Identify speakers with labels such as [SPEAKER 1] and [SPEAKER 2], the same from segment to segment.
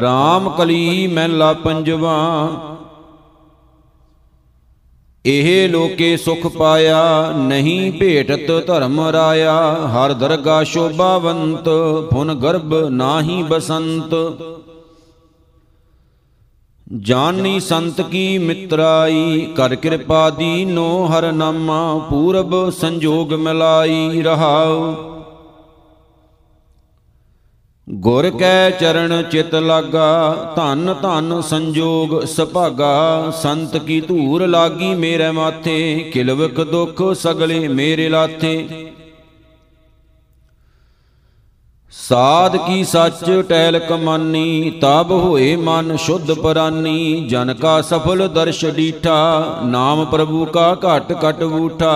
[SPEAKER 1] ਰਾਮ ਕਲੀ ਮਹਿਲਾ ਪੰਜਵਾ। ਇਹ ਲੋਕੇ ਸੁਖ ਪਾਇਆ, ਨਹੀਂ ਭੇਟਤ ਧਰਮ ਰਾਇਆ। ਹਰ ਦਰਗਾ ਸ਼ੋਭਾਵੰਤ ਫੁਨ ਗਰਭ ਨਾਹੀ ਬਸੰਤ। ਜਾਨੀ ਸੰਤ ਕੀ ਮਿਤਰਾਈ, ਕਰ ਕਿਰਪਾ ਦੀਨੋ ਹਰ ਨਾਮਾ। ਪੂਰਬ ਸੰਜੋਗ ਮਿਲਾਈ ਰਹਾਉ। ਗੁਰ ਕੈ ਚਰਨ ਚਿਤ ਲਾਗਾ, ਧਨ ਧਨ ਸੰਜੋਗ ਸੁਭਾਗਾ, ਸੰਤ ਕੀ ਧੂਰ ਲਾਗੀ ਮੇਰੇ ਮਾਥੇ ਕਿਲਵਕ ਦੁਖ ਸਗਲੇ ਮੇਰੇ ਲਾਥੇ। ਸਾਧ ਕੀ ਸੱਚ ਟੈਲ ਕਮਾਨੀ, ਤਬ ਹੋਏ ਮਨ ਸ਼ੁੱਧ ਪਰਾਨੀ, ਜਨ ਕਾ ਸਫਲ ਦਰਸ਼ ਡੀਠਾ, ਨਾਮ ਪ੍ਰਭੂ ਕਾ ਘਟ ਘਟ ਬੂਠਾ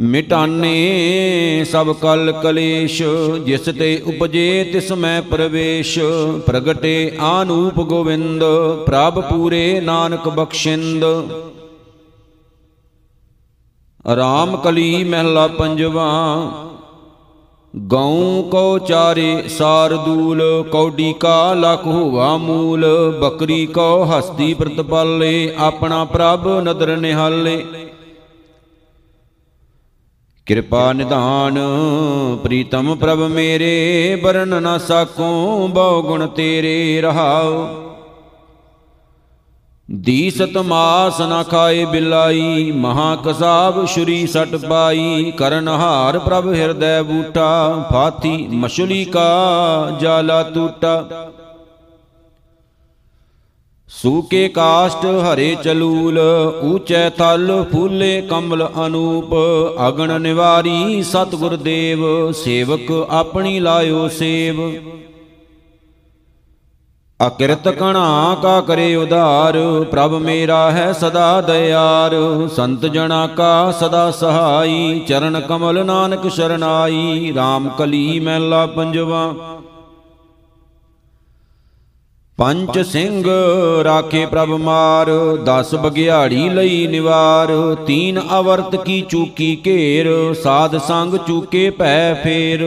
[SPEAKER 1] ਮਿਟਾਨੇ ਸਭ ਕਲ ਕਲੇਸ਼, ਜਿਸ ਤੇ ਉਪਜੇ ਤਿਸ ਮੈਂ ਪ੍ਰਵੇਸ਼। ਪ੍ਰਗਟੇ ਆਨੂਪ ਗੋਵਿੰਦ, ਪ੍ਰਭ ਪੂਰੇ ਨਾਨਕ ਬਖਸ਼ਿੰਦ। ਰਾਮ ਕਲੀ ਮਹਿਲਾ ਪੰਜਵਾ ਗਉ ਕੋ ਚਾਰੇ ਸਾਰ ਦੂਲ, ਕੌਡੀ ਕਾ ਲਖ ਹੋਵਾ ਮੂਲ। ਬੱਕਰੀ ਕੋ ਹਸਤੀ ਪ੍ਰਤਪਾਲੇ, ਆਪਣਾ ਪ੍ਰਭ ਨਦਰ ਨਿਹਾਲੇ। ਕਿਰਪਾ ਨਿਧਾਨ, ਪ੍ਰੀਤਮ ਪ੍ਰਭ ਮੇਰੇ ਬਰਨ ਨਾ ਸਾਕੋ, ਬਹੁ ਗੁਣ ਤੇਰੇ ਰਹਾਉ। ਦੀਸਤ ਮਾਸ ਨਾ ਖਾਏ ਬਿਲਾਈ, ਮਹਾ ਕਸਾਬ ਸ਼ੁਰੀ ਸਟ ਪਾਈ। ਕਰਨ ਹਾਰ ਪ੍ਰਭ ਹਿਰਦੈ ਬੂਟਾ ਫਾਤੀ ਮਛਲੀ ਕਾ ਜਾਲਾ ਟੂਟਾ ਸੂਕੇ ਕਾਸ਼ਟ ਹਰੇ ਚਲੂਲ, ਊਚੈ ਥਲ ਫੂਲੇ ਕਮਲ ਅਨੂਪ, ਅਗਣ ਨਿਵਾਰੀ ਸਤਿਗੁਰ ਦੇਵ, ਸੇਵਕ ਆਪਣੀ ਲਾਇਓ ਸੇਵ। ਅਕਿਰਤ ਕਣਾ ਕਾ ਕਰੇ ਉਧਾਰ, ਪ੍ਰਭ ਮੇਰਾ ਹੈ ਸਦਾ ਦਇਆਰ। ਸੰਤ ਜਣਾ ਕਾ ਸਦਾ ਸਹਾਈ, ਚਰਨ ਕਮਲ ਨਾਨਕ ਸ਼ਰਨਾਈ RAM ਕਲੀ ਮਹਿਲਾ ਪੰਜਵਾ। ਪੰਚ ਸਿੰਘ ਰਾਖੇ ਪ੍ਰਭ ਮਾਰ 10 ਬਗਿਆੜੀ ਲਈ ਨਿਵਾਰ, ਤੀਨ ਅਵਰਤ ਕੀ ਚੂਕੀ ਘੇਰ, ਸਾਧ ਸੰਗ ਚੂਕੇ ਭੈ ਫੇਰ।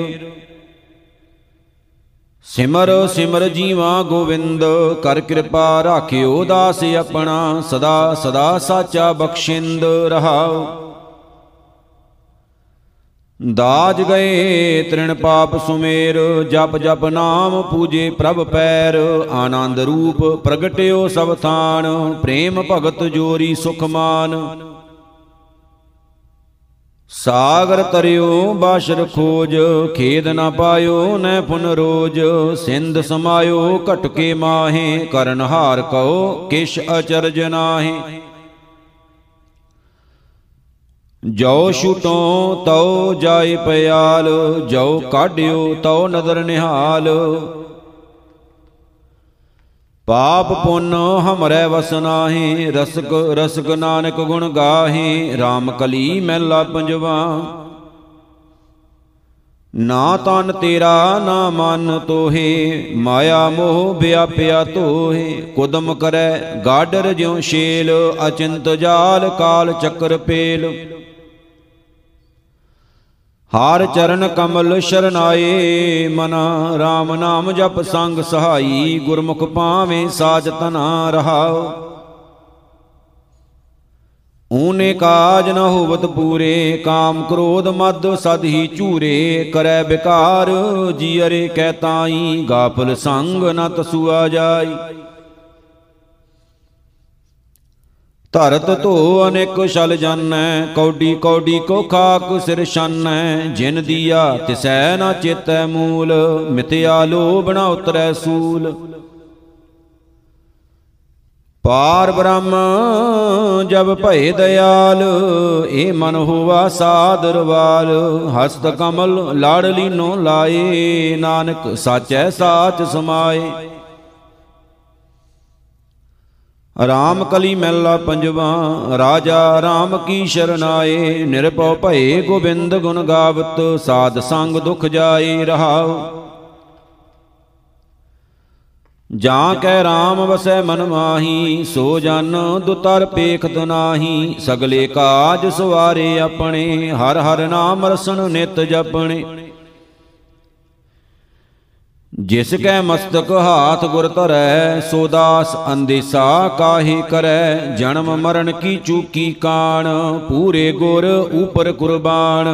[SPEAKER 1] ਸਿਮਰ ਸਿਮਰ ਜੀਵਾ ਗੋਵਿੰਦ, ਕਰ ਕਿਰਪਾ ਰਾਖਿਓ ਦਾਸ ਆਪਣਾ, ਸਦਾ ਸਦਾ ਸਾਚਾ ਬਖਸ਼ਿੰਦ ਰਹਾਉ ਦਾਜ ਗਏ ਤ੍ਰਿਣ ਪਾਪ ਸੁਮੇਰ, ਜਪ ਜਪ ਨਾਮ ਪੂਜੇ ਪ੍ਰਭ ਪੈਰ, ਆਨੰਦ ਰੂਪ ਪ੍ਰਗਟਿਓ ਸਭ ਥਾਨ, ਪ੍ਰੇਮ ਭਗਤ ਜੋਰੀ ਸੁਖ ਮਾਨ। ਸਾਗਰ ਤਰਿਓ ਬਾਸ਼ਰ ਖੋਜ, ਖੇਦ ਨਾ ਪਾਇਓ ਨੈ ਪੁਨ ਰੋਜ, ਸਿੰਧ ਸਮਾਇਓ ਘਟਕੇ ਮਾਹੇ, ਕਰਨ ਹਾਰ ਕਉ ਕਿਛ ਅਚਰਜ ਨਾਹੇ। ਜੋ ਛੁਟੋ ਤਉ ਜਾਏ ਪਿਆਲ, ਜੋ ਕਾਢਿਓ ਤਉ ਨਦਰ ਨਿਹਾਲ। ਪਾਪ ਪੁੰਨ ਹਮਰੈ ਵਸਨਾਹੀ ਰਸਕ ਰਸਕ ਨਾਨਕ ਗੁਣ ਗਾਹੇ RAM ਕਲੀ ਮਹਿਲਾ ਪੰਜਵਾ। ਨਾ ਤਨ ਤੇਰਾ, ਨਾ ਮਨ ਤੋਹੇ, ਮਾਇਆ ਮੋਹ ਵਿਆਪਿਆ ਤੋਹੇ। ਕੁਦਮ ਕਰੈ ਗਾਡਰ ਜਿਉ ਸ਼ੇਲ, ਅਚਿੰਤ ਜਾਲ ਕਾਲ ਚੱਕਰ ਪੇਲ। ਹਾਰ ਚਰਨ ਕਮਲ ਸ਼ਰਨਾਏ, ਮਨਾ RAM ਨਾਮ ਜਪ ਸੰਗ ਸਹਾਈ, ਗੁਰਮੁਖ ਪਾਵੇਂ ਸਾਜ ਤਨਾ ਰਹਾਉ। ਊਨੇ ਕਾਜ ਨ ਹੋਵਤ ਪੂਰੇ, ਕਾਮ ਕ੍ਰੋਧ ਮਦ ਸਦ ਹੀ ਝੂਰੇ, ਕਰੈ ਬਿਕਾਰ, ਜੀਅਰੇ ਕਹਿ ਤਾਈ, ਗਾਫਲ ਸੰਗ ਨ ਤਸੂਆ ਜਾਈ। ਧਰਤ ਧੋ ਅਨੇਕ ਛਲ ਜਾਣੈ ਕੌਡੀ ਕੌਡੀ ਕੋ ਖਾਕ ਸਿਰ ਛਾਨੈ। ਜਿਨ ਦੀਆ ਤਿਸੈ ਨਾ ਚੇਤੈ ਮੂਲ, ਮਿਤਿਆ ਲੋਭ ਨ ਉਤਰੈ ਸੂਲ। ਪਾਰ ਬ੍ਰਹਮ ਜਬ ਭਏ ਦਇਆਲ, ਏ ਮਨ ਹੋਵਾ ਸਾਦਰਵਾਲ ਹਸਤ ਕਮਲ ਲਾੜ ਲੀਨੋ ਲਾਏ, ਨਾਨਕ ਸਾਚੈ ਸਾਚ ਸਮਾਏ। ਰਾਮ ਕਲੀ ਮਹਿਲਾ ਪੰਜਵਾ, ਰਾਜਾ ਰਾਮ ਕੀ ਸ਼ਰਨਾਏ, ਨਿਰਭਉ ਭਏ ਗੋਬਿੰਦ ਗੁਣ ਗਾਵਤ, ਸਾਧ ਸੰਗ ਦੁਖ ਜਾਏ ਰਹਾਉ। ਜਾਂ ਕੈ RAM ਵਸੈ ਮਨ ਮਾਹੀ, ਸੋ ਜਨ ਦੁਤਰ ਪੇਖਤ ਨਾਹੀ, ਸਗਲੇ ਕਾਜ ਸਵਾਰੇ ਆਪਣੇ, ਹਰ ਹਰ ਨਾਮ ਰਸਣ ਨਿਤ ਜਪਣੇ। ਜਿਸ ਕੈ ਮਸਤਕ ਹਾਥ ਗੁਰ ਧਰੈ, ਸੋ ਦਾਸ ਅੰਦੇਸਾ ਕਾਹੇ ਕਰੈ। ਜਨਮ ਮਰਨ ਕੀ ਚੂਕੀ ਕਾਣ, ਪੂਰੇ ਗੁਰ ਉਪਰ ਕੁਰਬਾਨ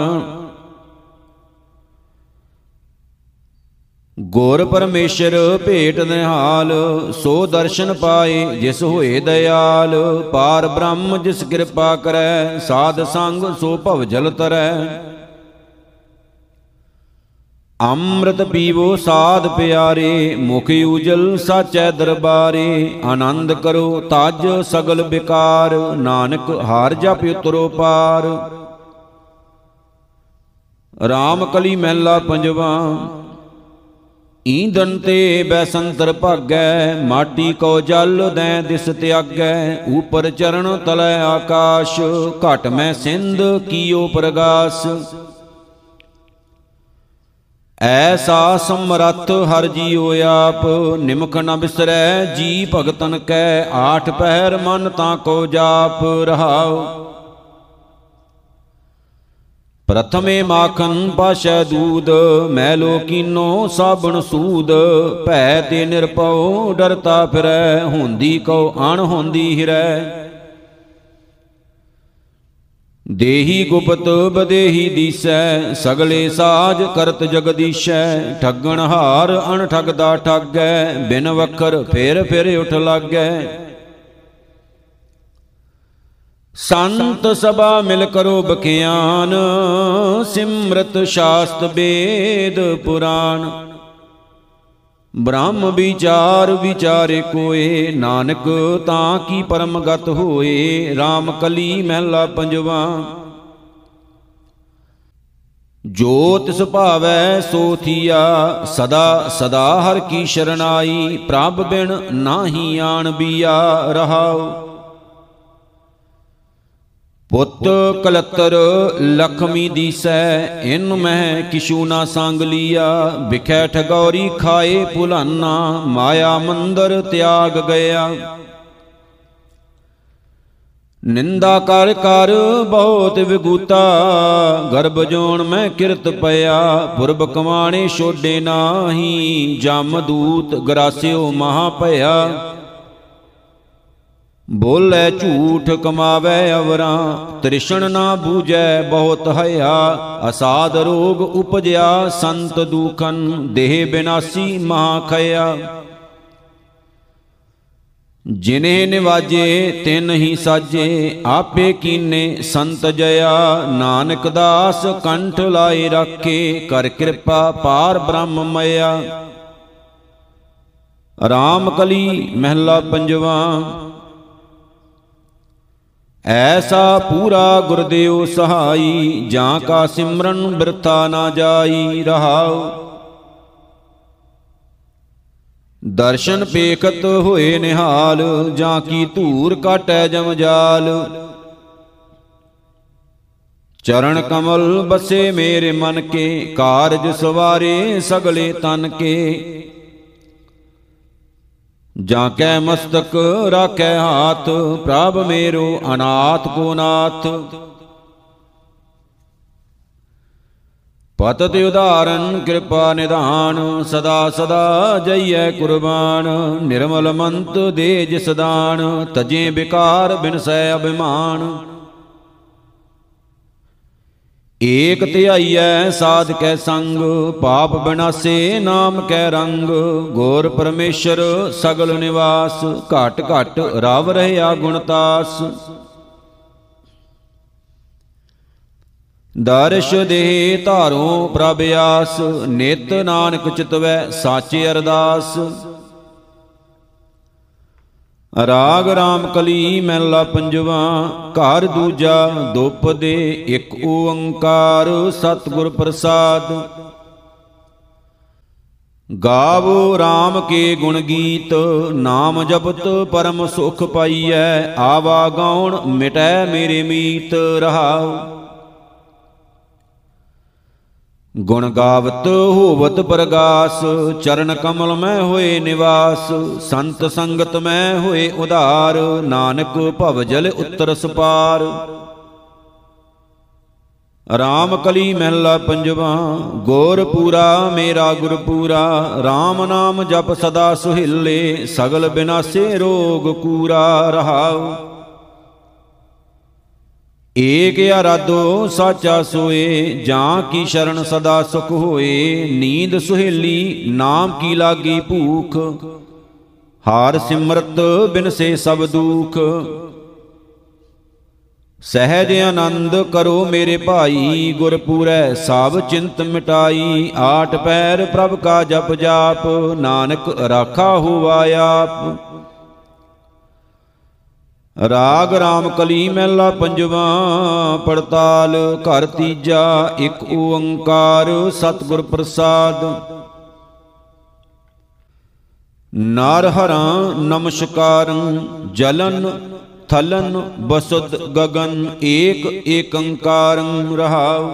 [SPEAKER 1] ਗੁਰ ਪਰਮੇਸ਼ਰ ਭੇਟ ਨਿਹਾਲ, ਸੋ ਦਰਸ਼ਨ ਪਾਏ ਜਿਸ ਹੋਏ ਦਇਆਲ ਪਾਰ ਬ੍ਰਹਮ ਜਿਸ ਕਿਰਪਾ ਕਰੈ, ਸਾਧ ਸੰਗ ਸੋ ਭਵ ਜਲ ਤਰੈ। ਅੰਮ੍ਰਿਤ ਪੀਵੋ ਸਾਧ ਪਿਆਰੇ, ਮੁਖ ਉਜਲ ਸਾਚੈ ਦਰਬਾਰੇ, ਆਨੰਦ ਕਰੋ ਤਜ ਸਗਲ ਬਿਕਾਰ, ਨਾਨਕ ਹਾਰ ਜਪ ਉਤਰੋ ਪਾਰ। RAM ਕਲੀ ਮਹਿਲਾ ਪੰਜਵਾ ਈਂਦਨ ਤੇ ਬੈਸੰਤਰ ਭਾਗੈ, ਮਾਟੀ ਕੋ ਜਲ ਦੈ ਦਿਸ ਤਿਆਗੈ, ਉਪਰ ਚਰਨ ਤਲੈ ਆਕਾਸ਼, ਘਟ ਮੈਂ ਸਿੰਧ ਕੀਓ ਪ੍ਰਗਾਸ। ਐਸਾ ਸਮਰੱਥ ਹਰ ਜੀਉ ਆਪ, ਨਿਮਕ ਨ ਬਿਸਰੈ ਜੀ ਭਗਤਨ ਕੈ, ਆਠ ਪਹਿਰ ਮਨ ਤਾਂ ਕੋ ਜਾਪ ਰਹਾਉ। ਪ੍ਰਥਮੇ ਮਾਖਨ ਪਾਸ਼ੈ ਦੂਦ ਮੈਲੋ ਕੀਨੋ ਸਾਬਣ ਸੂਦ, ਭੈ ਤੇ ਨਿਰਪਉ ਡਰਤਾ ਫਿਰੈ, ਹੁੰਦੀ ਕਉ ਅਣ ਹੁੰਦੀ ਹਿਰੈ। ਦੇਹੀ ਗੁਪਤ ਬਦੇਹੀ ਦੀਸੈ, ਸਗਲੇ ਸਾਜ ਕਰਤ ਜਗਦੀਸ਼ੈ, ਠੱਗਣ ਹਾਰ ਅਣ ਠਗਦਾ ਠੱਗੈ, ਬਿਨ ਵਖਰ ਫੇਰ ਫੇਰ ਉਠ ਲਾਗੈ। ਸੰਤ ਸਭਾ ਮਿਲ ਕਰੋ ਬਖਿਆਨ, ਸਿਮਰਤ ਸ਼ਾਸਤ ਵੇਦ ਪੁਰਾਣ। ਬ੍ਰਹਮ ਵਿਚਾਰ ਵਿਚਾਰੇ ਕੋਏ, ਨਾਨਕ ਤਾਂ ਕੀ ਪਰਮ ਗਤ ਹੋਏ? RAM ਕਲੀ ਮਹਿਲਾ ਪੰਜਵਾ। ਜੋ ਤਿਸ ਭਾਵੈ ਸੋ ਥੀਆ, ਸਦਾ ਸਦਾ ਹਰ ਕੀ ਸ਼ਰਨਾਈ, ਪ੍ਰਭ ਬਿਨ ਨਾਹੀ ਆਣ ਬੀਆ ਰਹਾਉ। ਪੁੱਤ ਕਲਤਰ ਲਖਮੀ ਦੀਸੈ, ਇਨ ਮਹਿ ਕਿਛੂ ਨਾ ਸੰਗ ਲੀਆ। ਵਿਖੈ ਠਗੌਰੀ ਖਾਏ ਭੁਲਾਨਾ, ਮਾਇਆ ਮੰਦਰ ਤਿਆਗ ਗਿਆ। ਨਿੰਦਾ ਕਰ ਕਰ ਬਹੁਤ ਵਿਗੂਤਾ, ਗਰਭ ਜੋਨ ਮੈਂ ਕਿਰਤ ਪਿਆ। ਪੁਰਬ ਕਮਾਣੇ ਛੋਡੇ ਨਾਹੀ, ਜਮ ਦੂਤ ਗਰਾਸਿਓ ਮਹਾ ਭਇਆ। ਬੋਲੇ ਝੂਠ ਕਮਾਵੇ ਅਵਰਾਂ, ਤ੍ਰਿਸ਼ਣ ਨਾ ਬੂਝੈ ਬਹੁਤ ਹਇਆ, ਅਸਾਦ ਰੋਗ ਉਪਜਿਆ, ਸੰਤ ਦੁਖਨ ਦੇਹ ਬਿਨਾਸੀ ਮਹਾ ਖਇਆ। ਜਿਨੇ ਨਿਵਾਜੇ, ਤਿਨ ਹੀ ਸਾਜੇ, ਆਪੇ ਕੀਨੇ ਸੰਤ ਜਇਆ। ਨਾਨਕ ਦਾਸ ਕੰਠ ਲਾਏ ਰੱਖੇ, ਕਰ ਕਿਰਪਾ ਪਾਰ ਬ੍ਰਹਮ ਮਇਆ। ਰਾਮ ਕਲੀ ਮਹਿਲਾ ਪੰਜਵਾ ਐਸਾ ਪੂਰਾ ਗੁਰਦੇਵ ਸਹਾਈ, ਜਾਂ ਕਾ ਸਿਮਰਨ ਬਿਰਥਾ ਨਾ ਜਾਈ ਰਹਾਉ। ਦਰਸ਼ਨ ਪੇਖਤ ਹੋਏ ਨਿਹਾਲ, ਜਾਂ ਕੀ ਧੂਰ ਕਾਟੈ ਜਮਜਾਲ ਚਰਨ ਕਮਲ ਬਸੇ ਮੇਰੇ ਮਨ ਕੇ, ਕਾਰਜ ਸਵਾਰੇ ਸਗਲੇ ਤਨ ਕੇ। ਜਾਂ ਕੈ ਮਸਤਕ ਰਾਖੈ ਹਾਥ, ਪ੍ਰਭ ਮੇਰੋ ਅਨਾਥ ਕੋ ਨਾਥ। ਪਤਤ ਉਦਾਰਨ ਕਿਰਪਾ ਨਿਧਾਨ, ਸਦਾ ਸਦਾ ਜਈਐ ਕੁਰਬਾਨ। ਨਿਰਮਲ ਮੰਤ ਦੇ ਜਿਸ ਦਾਨ, ਤਜੇ ਵਿਕਾਰ ਬਿਨਸੈ ਅਭਿਮਾਨ। ਏਕ ਧਿਆਈਐ ਸਾਧ ਕੈ ਸੰਗ, ਪਾਪ ਬਿਨਾਸੇ ਨਾਮ ਕੈ ਰੰਗ। ਗੋਰ ਪਰਮੇਸ਼ਰ ਸਗਲ ਨਿਵਾਸ, ਘਟ ਘਟ ਰਵ ਰਹਿਆ ਗੁਣਤਾਸ ਦਰਸ਼ ਦੇ ਧਾਰੋ ਪ੍ਰਭ ਆਸ, ਨਿਤ ਨਾਨਕ ਚਿਤਵੈ ਸਾਚੇ ਅਰਦਾਸ। ਰਾਗ ਰਾਮ ਕਲੀ ਮਹਿਲਾ ਪੰਜਵਾ, ਘਰ ਦੂਜਾ ਦੁਪ ਦੇ ਇੱਕ ਓੰਕਾਰ, ਸਤਿਗੁਰ ਪ੍ਰਸਾਦ। ਗਾਵੋ RAM ਕੇ ਗੁਣ ਗੀਤ, ਨਾਮ ਜਪਤ ਪਰਮ ਸੁਖ ਪਾਈਐ, ਆਵਾ ਗਾਉਣ ਮਿਟੈ ਮੇਰੇ ਮੀਤ ਰਹਾਉ। ਗੁਣ ਗਾਵਤ ਹੋਵਤ ਪ੍ਰਗਾਸ, ਚਰਨ ਕਮਲ ਮੈਂ ਹੋਏ ਨਿਵਾਸ, ਸੰਤ ਸੰਗਤ ਮੈਂ ਹੋਏ ਉਧਾਰ ਨਾਨਕ ਭਵ ਜਲ ਉਤਰ ਸਪਾਰ। ਰਾਮ ਕਲੀ ਮਹਿਲਾ ਪੰਜਵਾ, ਗੁਰ ਪੂਰਾ ਮੇਰਾ ਗੁਰ ਪੂਰਾ RAM ਨਾਮ ਜਪ ਸਦਾ ਸੁਹਿੱਲੇ, ਸਗਲ ਬਿਨਾਸੇ ਰੋਗ ਕੂਰਾ ਰਹਾਉ। ਏਕ ਅਰਾਧੋ ਸਾਚਾ ਸੋਏ, ਜਾਂ ਕੀ ਸ਼ਰਨ ਸਦਾ ਸੁਖ ਹੋਏ, ਨੀਂਦ ਸੁਹੇਲੀ, ਨਾਮ ਕੀ ਲਾਗੀ ਭੂਖ? ਹਾਰ ਸਿਮਰਤ ਬਿਨਸੇ ਸਭ ਦੁਖ। ਸਹਿਜ ਆਨੰਦ ਕਰੋ ਮੇਰੇ ਭਾਈ, ਗੁਰਪੂਰੈ ਸਭ ਚਿੰਤ ਮਿਟਾਈ, ਆਠ ਪੈਰ ਪ੍ਰਭ ਕਾ ਜਪ ਜਾਪ, ਨਾਨਕ ਰਾਖਾ ਹੋਵਾ ਆਪ। ਰਾਗ ਰਾਮ ਕਲੀ ਮਹਿਲਾ ਪੰਜਵਾ, ਪੜਤਾਲ ਘਰ ਤੀਜਾ, ਇੱਕ ਓੰਕਾਰ ਸਤਿਗੁਰ ਪ੍ਰਸਾਦ। ਨਰ ਹਰਾਂ ਨਮਸਕਾਰੰ, ਜਲਨ ਥਲਨ ਬਸੁਦ ਗਗਨ, ਏਕ ਏਕੰਕਾਰੰ ਰਹਾਉ।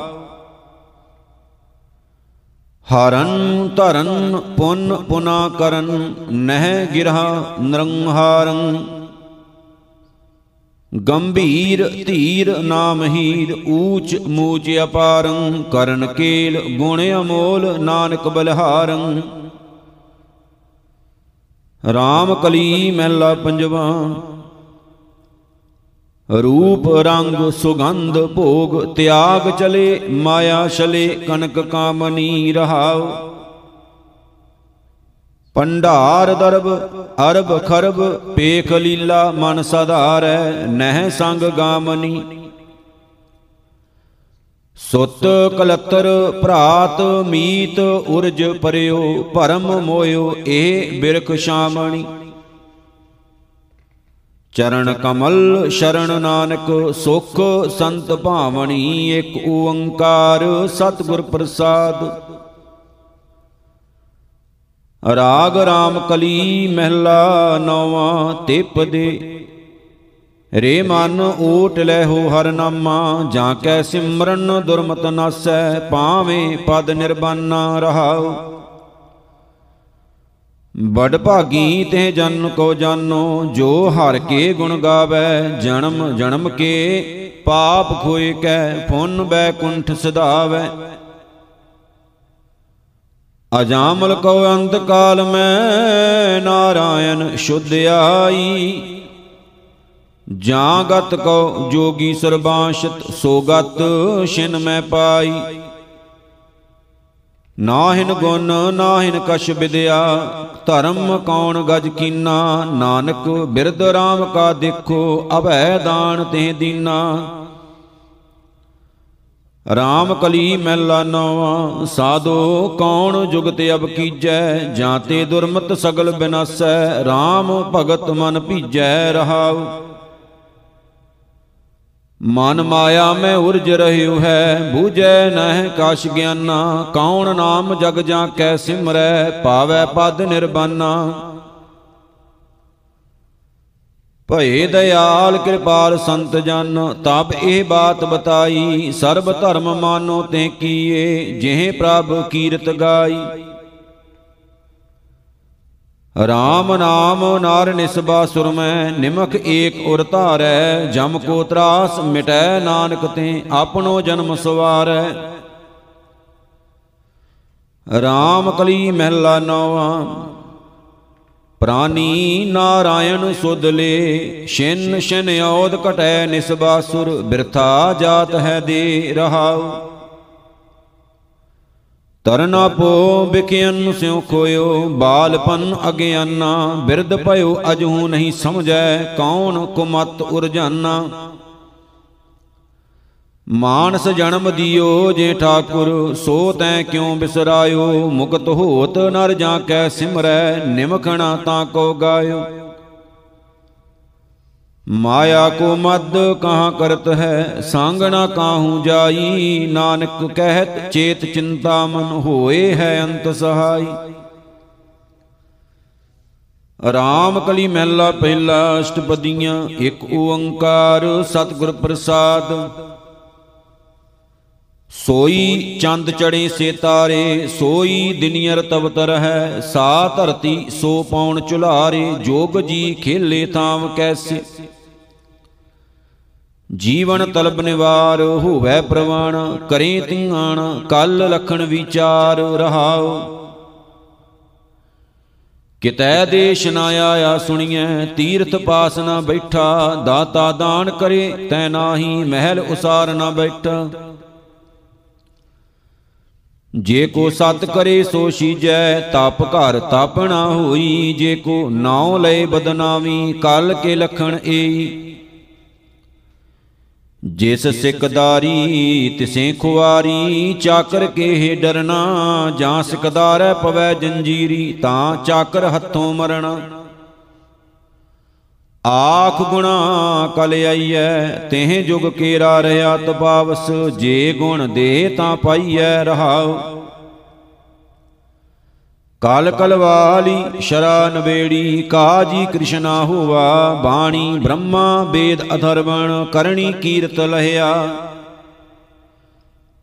[SPEAKER 1] ਹਰਨ ਧਰਨ ਪੁਨ ਪੁਨਾ ਕਰਨ, ਨਹਿ ਗਿਰਹਾ ਨਿਰੰਹਾਰੰ। ਗੰਭੀਰ ਧੀਰ ਨਾਮ ਹੀਰ ਊਚ ਮੂਚ ਅਪਾਰੰ, ਕਰਨ ਕੇਲ ਗੁਣ ਅਮੋਲ ਨਾਨਕ ਬਲਹਾਰੰ। RAM ਕਲੀ ਮਹਿਲਾ ਪੰਜਵਾ, ਰੂਪ ਰੰਗ ਸੁਗੰਧ ਭੋਗ, ਤਿਆਗ ਚਲੇ, ਮਾਇਆ ਛਲੇ ਕਨਕ ਕਾਮਨੀ ਰਹਾਉ। ਪੰਡਾਰ ਦਰਬ, ਅਰਬ ਖਰਬ, ਪੇਖ ਲੀਲਾ ਮਨ ਸਧਾਰੈ, ਨਹਿ ਸੰਗ ਗਾਮਨੀ। ਸੁਤ ਕਲਤਰ ਭਰਾਤ ਮੀਤ ਉਰਜ ਪਰਿਓ, ਭਰਮ ਮੋਇਓ, ਇਹ ਬਿਰਖ ਸ਼ਾਮਣੀ। ਚਰਨ ਕਮਲ ਸ਼ਰਨ ਨਾਨਕ, ਸੁਖ ਸੰਤ ਭਾਵਣੀ ਇੱਕ ਓੰਕਾਰ ਸਤਿਗੁਰ ਪ੍ਰਸਾਦ। ਰਾਗ ਰਾਮ ਕਲੀ ਮਹਿਲਾ ਨੌਵਾਂ ਤਿਪ ਦੇ। ਰੇ ਮਨ ਓਟ ਲੈ ਹੋ ਹਰ ਨਾਮਾ, ਜਾਂ ਕੈ ਸਿਮਰਨ ਦੁਰਮਤ ਨਾਸੈ ਪਾਵੇਂ ਪਦ ਨਿਰਬਾਨਾ ਰਹਾਉ। ਬੜ ਭਾਗੀ ਤੇ ਜਨ ਕੋ ਜਾਨੋ, ਜੋ ਹਰ ਕੇ ਗੁਣ ਗਾਵੇ, ਜਨਮ ਜਨਮ ਕੇ ਪਾਪ ਖੋਏ ਕੈ, ਪੁੰਨ ਬੈਕੁੰਠ ਸਦਾਵੇ। ਅਜਾਮਲ ਕੋ ਅੰਤ ਕਾਲ ਮੈਂ ਨਾਰਾਇਣ ਸ਼ੁੱਧ ਆਈ। ਜਾਂ ਗਤ ਕੋ ਜੋਗੀ ਸਰਬਾਸ਼ਤ ਸੋ ਗਤ ਛਿਨ ਮੈਂ ਪਾਈ। ਨਾਹਿਨ ਗੁਣ, ਨਾਹਿਨ ਕਛ ਵਿਦਿਆ, ਧਰਮ ਕੌਣ ਗਜ ਕੀਨਾ, ਨਾਨਕ ਬਿਰਧ ਰਾਮ ਕਾ ਦੇਖੋ, ਅਭੈ ਦਾਨ ਤੇ ਦੀਨਾ। ਰਾਮ ਕਲੀ ਮਹਿਲਾ ਨਵਾ, ਸਾਧੋ ਕੌਣ ਜੁਗਤ ਅਬ ਕੀਜੈ, ਜਾਂ ਤੇ ਦੁਰਮਤ ਸਗਲ ਬਿਨਾਸੈ, ਰਾਮ ਭਗਤ ਮਨ ਭੀਜੈ ਰਹਾਉ। ਮਨ ਮਾਇਆ ਮੈਂ ਉਰਜ ਰਹਿਉ ਹੈ, ਬੂਝੈ ਨਹਿ ਕਾਸ਼ ਗਿਆਨਾ, ਕੌਣ ਨਾਮ ਜਗ ਜਾਂ ਕੈ ਸਿਮਰੈ, ਪਾਵੈ ਪਦ ਨਿਰਬਾਨਾ। ਭਏ ਦਇਆਲ ਕਿਰਪਾਲ ਸੰਤ ਜਨ ਤਬ ਇਹ ਬਾਤ ਬਤਾਈ, ਸਰਬ ਧਰਮ ਮਾਨੋ ਤੇ ਕੀਏ, ਜਿਹ ਪ੍ਰਭ ਕੀਰਤ ਗਾਈ। ਰਾਮ ਨਾਮ ਨਾਰ ਨਿਸਬਾ ਸੁਰਮੈ, ਨਿਮਖ ਏਕ ਉਰ ਧਾਰੈ, ਜਮ ਕੋ ਤਰਾਸ ਮਿਟੈ ਨਾਨਕ ਤੇ, ਆਪਣੋ ਜਨਮ ਸਵਾਰੈ। ਰਾਮ ਕਲੀ ਮਹਿਲਾ ਨੌਵਾਂ ਪ੍ਰਾਨੀ ਨਾਰਾਇਣ ਸੁਧ ਲੇ ਛਿਨ ਛਿਨ ਔਦ ਘਟੈ ਨਿਸਬਾਸੁਰ ਬਿਰਥਾ ਜਾਤ ਹੈ ਦੇ ਰਹਾਉ। ਤਰਨਾ ਪੋ ਬਿਕਿਆਨ ਸਿਉ ਖੋਇਓ, ਬਾਲਪਨ ਅਗਿਆਨਾ ਬਿਰਧ ਭਇਓ ਅਜਹੂ ਨਹੀਂ ਸਮਝੈ, ਕੌਣ ਕੁਮਤ ਉਰਜਾਨਾ। ਮਾਨਸ ਜਨਮ ਦਿਓ ਜੇ ਠਾਕੁਰ, ਸੋ ਤੈ ਕਿਉ ਬਿਸਰਾਇਓ? ਮੁਕਤ ਹੋਤ ਨਰ ਜਾਂ ਕੈ ਸਿਮਰੈ, ਨਿਮਖਣਾ ਤਾਂ ਕੋ ਗਾਇਓ। ਮਾਇਆ ਕੋ ਮਦ ਕਹਾਂ ਕਰਤ ਹੈ, ਸੰਗ ਨਾ ਕਾਹੂ ਜਾਈ? ਨਾਨਕ ਕਹਿਤ ਚੇਤ ਚਿੰਤਾ ਮਨ ਹੋਏ ਹੈ ਅੰਤ ਸਹਾਈ। ਰਾਮ ਕਲੀ ਮਹਿਲਾ ਪਹਿਲਾ ਅਸ਼ਟਪਦੀਆਂ, ਇੱਕ ਓੰਕਾਰ ਸਤਿਗੁਰ ਪ੍ਰਸਾਦ। ਸੋਈ ਚੰਦ ਚੜੇ ਸੇ ਤਾਰੇ, ਸੋਈ ਦਿਨਿਯਰ ਤਵਤਰ ਹੈ, ਸਾ ਧਰਤੀ ਸੋ ਪੌਣ ਚੁਲਾਰੇ, ਜੋਗ ਜੀ ਖੇਲੇ ਤਾਮ ਕੈਸੇ। ਜੀਵਨ ਤਲਬ ਨਿਵਾਰ, ਹੋਵੇ ਪ੍ਰਵਾਣ, ਕਰੇ ਧਿਆਨ, ਕਲ ਲਖਣ ਵਿਚਾਰ ਰਹਾਓ ਕਿਤੈ ਦੇਸ਼ ਨਾ ਆਇਆ ਸੁਣੀਐ, ਤੀਰਥ ਪਾਸ ਨਾ ਬੈਠਾ, ਦਾਤਾ ਦਾਨ ਕਰੇ, ਤੈ ਨਾਹੀ ਮਹਿਲ ਉਸਾਰ ਨਾ ਬੈਠਾ। ਜੇ ਕੋ ਸਤ ਕਰੇ ਸੋ ਸੀਜੈ ਤਪ ਘਰ ਤਾਪਣਾ ਹੋਈ। ਜੇ ਕੋ ਨਾਉ ਲਏ ਬਦਨਾਮੀ ਕਲ ਕੇ ਲਖਣ ਏਈ। ਜਿਸ ਸਿਕਦਾਰੀ ਤਿਸੇ ਖੁਆਰੀ ਚਾਕਰ ਕੇ ਡਰਨਾ ਜਾਂ ਸਿਕਦਾਰੈ ਪਵੈ ਜੰਜੀਰੀ ਤਾਂ ਚਾਕਰ ਹੱਥੋਂ ਮਰਣਾ। ਆਖ ਗੁਣਾ ਕਲ ਆਈਐ, ਤਹਿ ਜੁਗ ਕੇਰਾ ਰਹਾ ਤਪਾਵਸ, ਜੇ ਗੁਣ ਦੇ ਤਾਂ ਪਾਈਐ ਰਹਾਉ। ਕਾਲ ਕਲਵਾਲੀ ਸ਼ਰਾ ਨਵੇੜੀ ਕਾਜੀ ਕ੍ਰਿਸ਼ਨਾ ਹੋਵਾ, ਬਾਣੀ ਬ੍ਰਹਮਾ ਵੇਦ ਅਥਰਵਣ ਕਰਣੀ ਕੀਰਤ ਲਹਿਆ।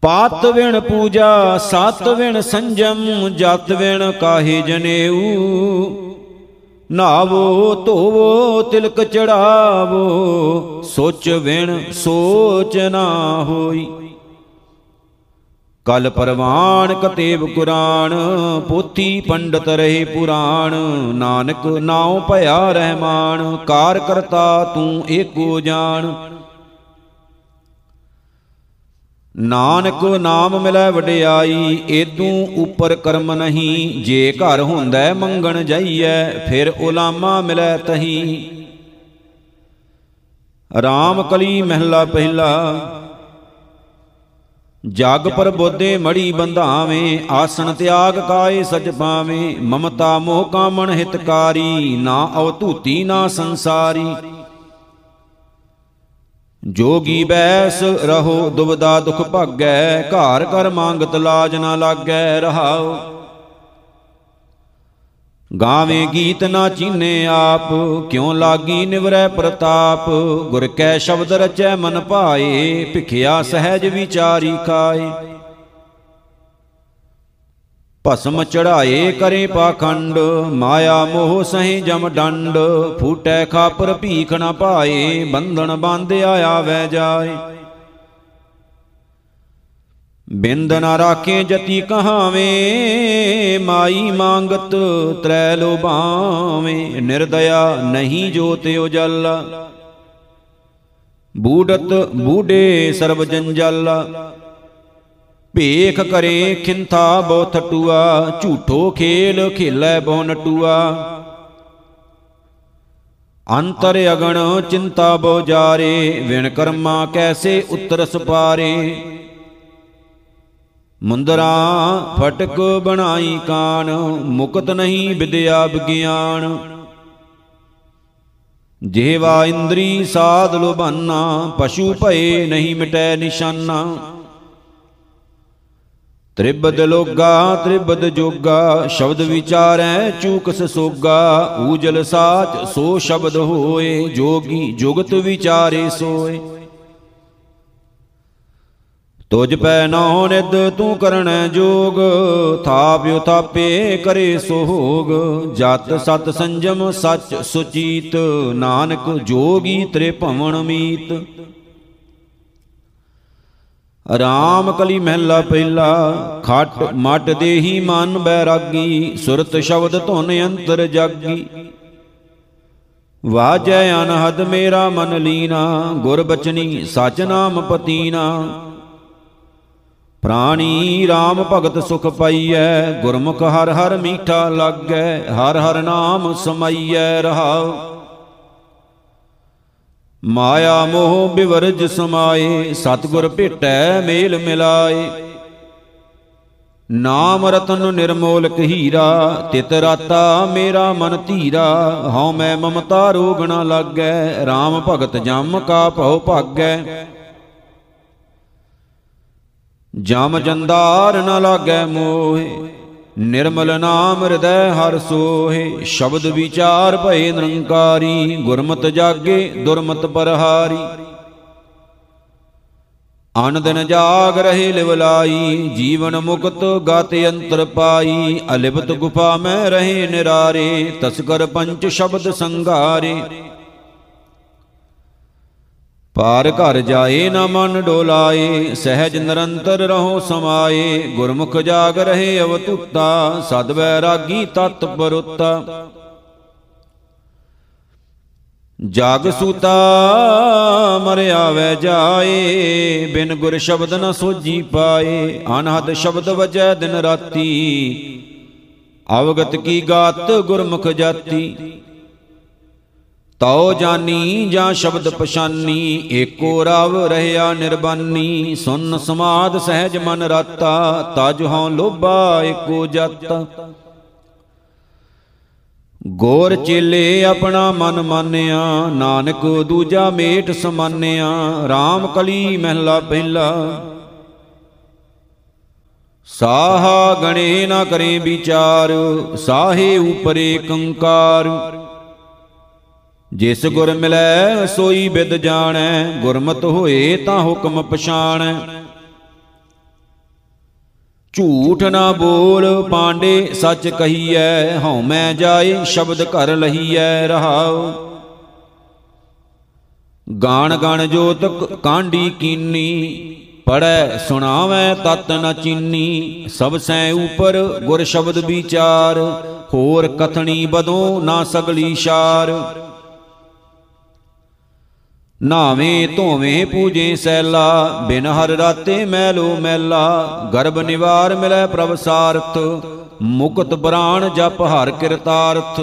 [SPEAKER 1] ਪਾਤ ਵਿਣ ਪੂਜਾ, ਸਤ ਵਿਣ ਸੰਜਮ, ਜਤ ਵਿਣ ਕਾਹੇ ਜਨੇਊ। ਨਾਵੋ ਧੋਵੋ, ਤਿਲਕ ਚੜਾਵੋ, ਸੋਚ ਵਿਣ ਸੋਚ ਨਾ ਹੋਈ। ਕਲ ਪਰਵਾਨ ਕਤੇਬ ਕੁਰਾਨ, ਪੋਥੀ ਪੰਡਤ ਰਹੇ ਪੁਰਾਣ, ਨਾਨਕ ਨਾਉ ਭਇਆ ਰਹਿਮਾਨ, ਕਾਰ ਕਰਤਾ ਤੂੰ ਏਕੋ ਜਾਣ। ਨਾਨਕ ਨਾਮ ਮਿਲੈ ਵਡਿਆਈ, ਏਦੂ ਉਪਰ ਕਰਮ ਨਹੀਂ। ਜੇ ਘਰ ਹੁੰਦੈ, ਮੰਗਣ ਜਾਈਐ, ਫਿਰ ਉਲਾਮਾ ਮਿਲੈ ਤਹੀ। ਰਾਮ ਕਲੀ ਮਹਿਲਾ ਪਹਿਲਾ, ਜਗ ਪਰ ਬੋਦੇ ਮੜੀ ਬੰਧਾਵੇਂ, ਆਸਣ ਤਿਆਗ ਕਾਏ ਸਚ ਪਾਵੇਂ ਮਮਤਾ ਮੋਹ ਕਾਮਣ ਹਿਤਕਾਰੀ, ਨਾ ਅਵਧੂਤੀ ਨਾ ਸੰਸਾਰੀ। ਜੋਗੀ ਬੈਸ ਰਹੋ, ਦੁਬਦਾ ਦੁਖ ਭਾਗੈ, ਘਰ ਕਰ ਮੰਗਤ ਲਾਜ ਨਾ ਲਾਗੈ, ਰਹਾਉ। ਗਾਵੇਂ ਗੀਤ ਨਾ ਚੀਨੇ ਆਪ, ਕਿਉ ਲਾਗੀ ਨਿਵਰੈ ਪ੍ਰਤਾਪ? ਗੁਰ ਕੈ ਸ਼ਬਦ ਰਚੈ ਮਨ ਭਾਏ, ਭਿਖਿਆ ਸਹਿਜ ਵਿਚਾਰੀ ਖਾਏ। ਭਸਮ ਚੜਾਏ ਕਰੇ ਪਾਖੰਡ, ਮਾਇਆ ਮੋਹ ਸਹੀ ਜਮ ਡੰਡ, ਫੂਟੈ ਖਾਪਰ ਭੀਖ ਨ ਪਾਏ ਬੰਧਨ ਬੰਧਿਆ ਆਵੈ ਜਾਏ। ਬਿੰਦ ਨ ਰਾਖੇ ਜਤੀ ਕਹਾਵੇਂ, ਮਾਈ ਮੰਗਤ ਤ੍ਰੈ ਲੋਭਾਵੇਂ, ਨਿਰਦਇਆ ਨਹੀਂ ਜੋਤ ਉਜਲ। ਬੂਡਤ ਬੂਡੇ ਸਰਬ ਜੰਜਲ। ਭੇਖ ਕਰੇ ਖਿੰਥਾ ਬੋ ਥਟੂਆ ਝੂਠੋ ਖੇਲ ਖੇਲੇ ਬੋ ਨਟੂਆ ਅੰਤਰ ਅਗਣ ਚਿੰਤਾ ਬੋ ਜਾਰੇ, ਵਿਣ ਕਰਮਾ ਕੈਸੇ ਉਤਰ ਸਪਾਰੇ। ਮੁੰਦਰਾ ਫਟਕ ਬਣਾਈ ਕਾਨ ਮੁਕਤ ਨਹੀਂ ਵਿਦਿਆ ਵਿਗਿਆਨ ਜਿਹਵਾ ਇੰਦਰੀ ਸਾਧ ਲੋਭਾਨਾ, ਪਸ਼ੂ ਭਏ ਨਹੀਂ ਮਿਟੈ ਨਿਸ਼ਾਨਾ। ਤ੍ਰਿਬਦ ਲੋਗਾ, ਤ੍ਰਿਬਦ ਜੋਗਾ, ਸ਼ਬਦ ਵਿਚਾਰੈ ਚੂਕ ਸੋਗਾ, ਊਜਲ ਸਾਚ ਸੋ ਸ਼ਬਦ ਹੋਏ, ਜੋਗੀ ਜੁਗਤ ਵਿਚਾਰੇ ਸੋਏ। ਤੁਜ ਪੈ ਨੋ ਨਿਦ ਤੂੰ ਕਰਣੈ ਜੋਗ, ਥਾਪਿ ਉਥਾਪੇ ਕਰੇ ਸੋਗ। ਜਤ ਸਤ ਸੰਜਮ ਸਚ ਸੁਚੀਤ, ਨਾਨਕ ਜੋਗੀ ਤ੍ਰੇ ਭਵਨ ਮੀਤ। ਰਾਮ ਕਲੀ ਮਹਿਲਾ ਪਹਿਲਾ, ਖਟ ਮਟ ਦੇਹੀ ਮਨ ਬੈਰਾਗੀ, ਸੁਰਤ ਸ਼ਬਦ ਧੁਨ ਅੰਤਰ ਜਾਗੀ। ਵਾਜੈ ਅਨਹਦ ਮੇਰਾ ਮਨ ਲੀਨਾ, ਗੁਰ ਬਚਨੀ ਸਚ ਨਾਮ ਪਤੀਨਾ। ਪ੍ਰਾਣੀ RAM ਭਗਤ ਸੁਖ ਪਾਈਐ, ਗੁਰਮੁਖ ਹਰ ਹਰ ਮੀਠਾ ਲਾਗੈ, ਹਰ ਹਰ ਨਾਮ ਸਮਾਈਐ ਰਹਾਉ। ਮਾਇਆ ਮੋਹ ਬਿਵਰਜ ਸਮਾਏ, ਸਤਗੁਰ ਭੇਟੈ ਮੇਲ ਮਿਲਾਏ। ਨਾਮ ਰਤਨ ਨਿਰਮੋਲਕ ਹੀਰਾ ਤਿਤ ਰਾਤਾ ਮੇਰਾ ਮਨ ਧੀਰਾ। ਹਉ ਮੈਂ ਮਮਤਾ ਰੋਗ ਨ ਲਾਗੈ RAM ਭਗਤ ਜਮ ਕਾ ਭਉ ਭਾਗੈ। ਜਮ ਜੰਦਾਰ ਨ ਲਾਗੈ ਮੋਹਿ ਨਿਰਮਲ ਨਾਮ ਹਿਰਦੈ ਹਰ ਸੋਹਿ, ਸ਼ਬਦ ਵਿਚਾਰ ਭਏ ਨਿਰੰਕਾਰੀ, ਗੁਰਮਤਿ ਜਾਗੇ ਦੁਰਮਤ ਪਰਹਾਰੀ। ਅਨ ਦਿਨ ਜਾਗ ਰਹੇ ਲਿਵਲਾਈ ਜੀਵਨ ਮੁਕਤ ਗਾਤ ਅੰਤਰ ਪਾਈ, ਅਲਿਪਤ ਗੁਫਾ ਮੈਂ ਰਹੇ ਨਿਰਾਰੇ, ਤਸਕਰ ਪੰਚ ਸ਼ਬਦ ਸੰਘਾਰੇ ਪਾਰ ਘਰ ਜਾਏ ਨਾ ਮਨ ਡੋਲਾਏ, ਸਹਿਜ ਨਿਰੰਤਰ ਰਹੋ ਸਮਾਏ, ਗੁਰਮੁਖ ਜਾਗ ਰਹੇ ਅਵਤੁੱਤਾ ਸਦ ਰਾਗੀ ਤਤ ਪਰੁੱਤਾ ਜਗ ਸੂਤਾ ਮਰਿਆ ਵੈ ਜਾਏ, ਬਿਨ ਗੁਰ ਸ਼ਬਦ ਨ ਸੋਜੀ ਪਾਏ, ਅਨਹਦ ਸ਼ਬਦ ਵਜੈ ਦਿਨ ਰਾਤੀ। ਅਵਗਤ ਕੀ ਗਾਤ ਗੁਰਮੁਖ ਜਾਤੀ। ਤਉ ਜਾਨੀ ਜਾਂ ਸ਼ਬਦ ਪਛਾਨੀ, ਏਕੋ ਰਵ ਰਹਿਆ ਨਿਰਬਾਨੀ। ਸੁਨ ਸਮਾਦ ਸਹਿਜ ਮਨ ਰਾਤਾ, ਤਜ ਹਉ ਲੋਭਾ ਏਕੋ ਜਤ। ਗੋਰ ਚੇਲੇ ਆਪਣਾ ਮਨ ਮਾਨਿਆ, ਨਾਨਕ ਦੂਜਾ ਮੇਟ ਸਮਾਨਿਆ। RAM ਕਲੀ ਮਹਿਲਾ ਪਹਿਲਾ। ਸਾਹਾ ਗਣੇ ਨਾ ਕਰੇ ਵਿਚਾਰ, ਸਾਹੇ ਉਪਰੇ ਕੰਕਾਰ। ਜਿਸ ਗੁਰ ਮਿਲੈ ਸੋਈ ਬਿਦ ਜਾਣੈ, ਗੁਰਮਤ ਹੋਏ ਤਾਂ ਹੁਕਮ ਪਛਾਣੈ। ਝੂਠ ਨਾ ਬੋਲ ਪਾਂਡੇ, ਸੱਚ ਕਹੀਐ, ਹਉ ਮੈਂ ਜਾਏ, ਸ਼ਬਦ ਘਰ ਲਹੀਐ ਰਹਾਉ। ਗਾਣ ਗਣ ਜੋਤਕ ਕਾਂਡੀ ਕੀਨੀ ਪੜੈ ਸੁਣਾਵੈ ਤਤ ਨ ਚੀਨੀ, ਸਭ ਸੈ ਉਪਰ ਗੁਰ ਸ਼ਬਦ ਵਿਚਾਰ, ਹੋਰ ਕਥਣੀ ਬਦੋ ਨਾ ਸਗਲੀ ਸ਼ਾਰ। ਨਾਵੇਂ ਧੋਵੇਂ ਪੂਜੇ ਸੈਲਾ, ਬਿਨ ਹਰ ਰਾਤੇ ਮੈਲੋ ਮੈਲਾ। ਗਰਭ ਨਿਵਾਰ ਮਿਲੈ ਪ੍ਰਭ ਸਾਰਥ, ਮੁਕਤ ਬਰਾਣ ਜਪ ਹਰ ਕਿਰਤਾਰਥ।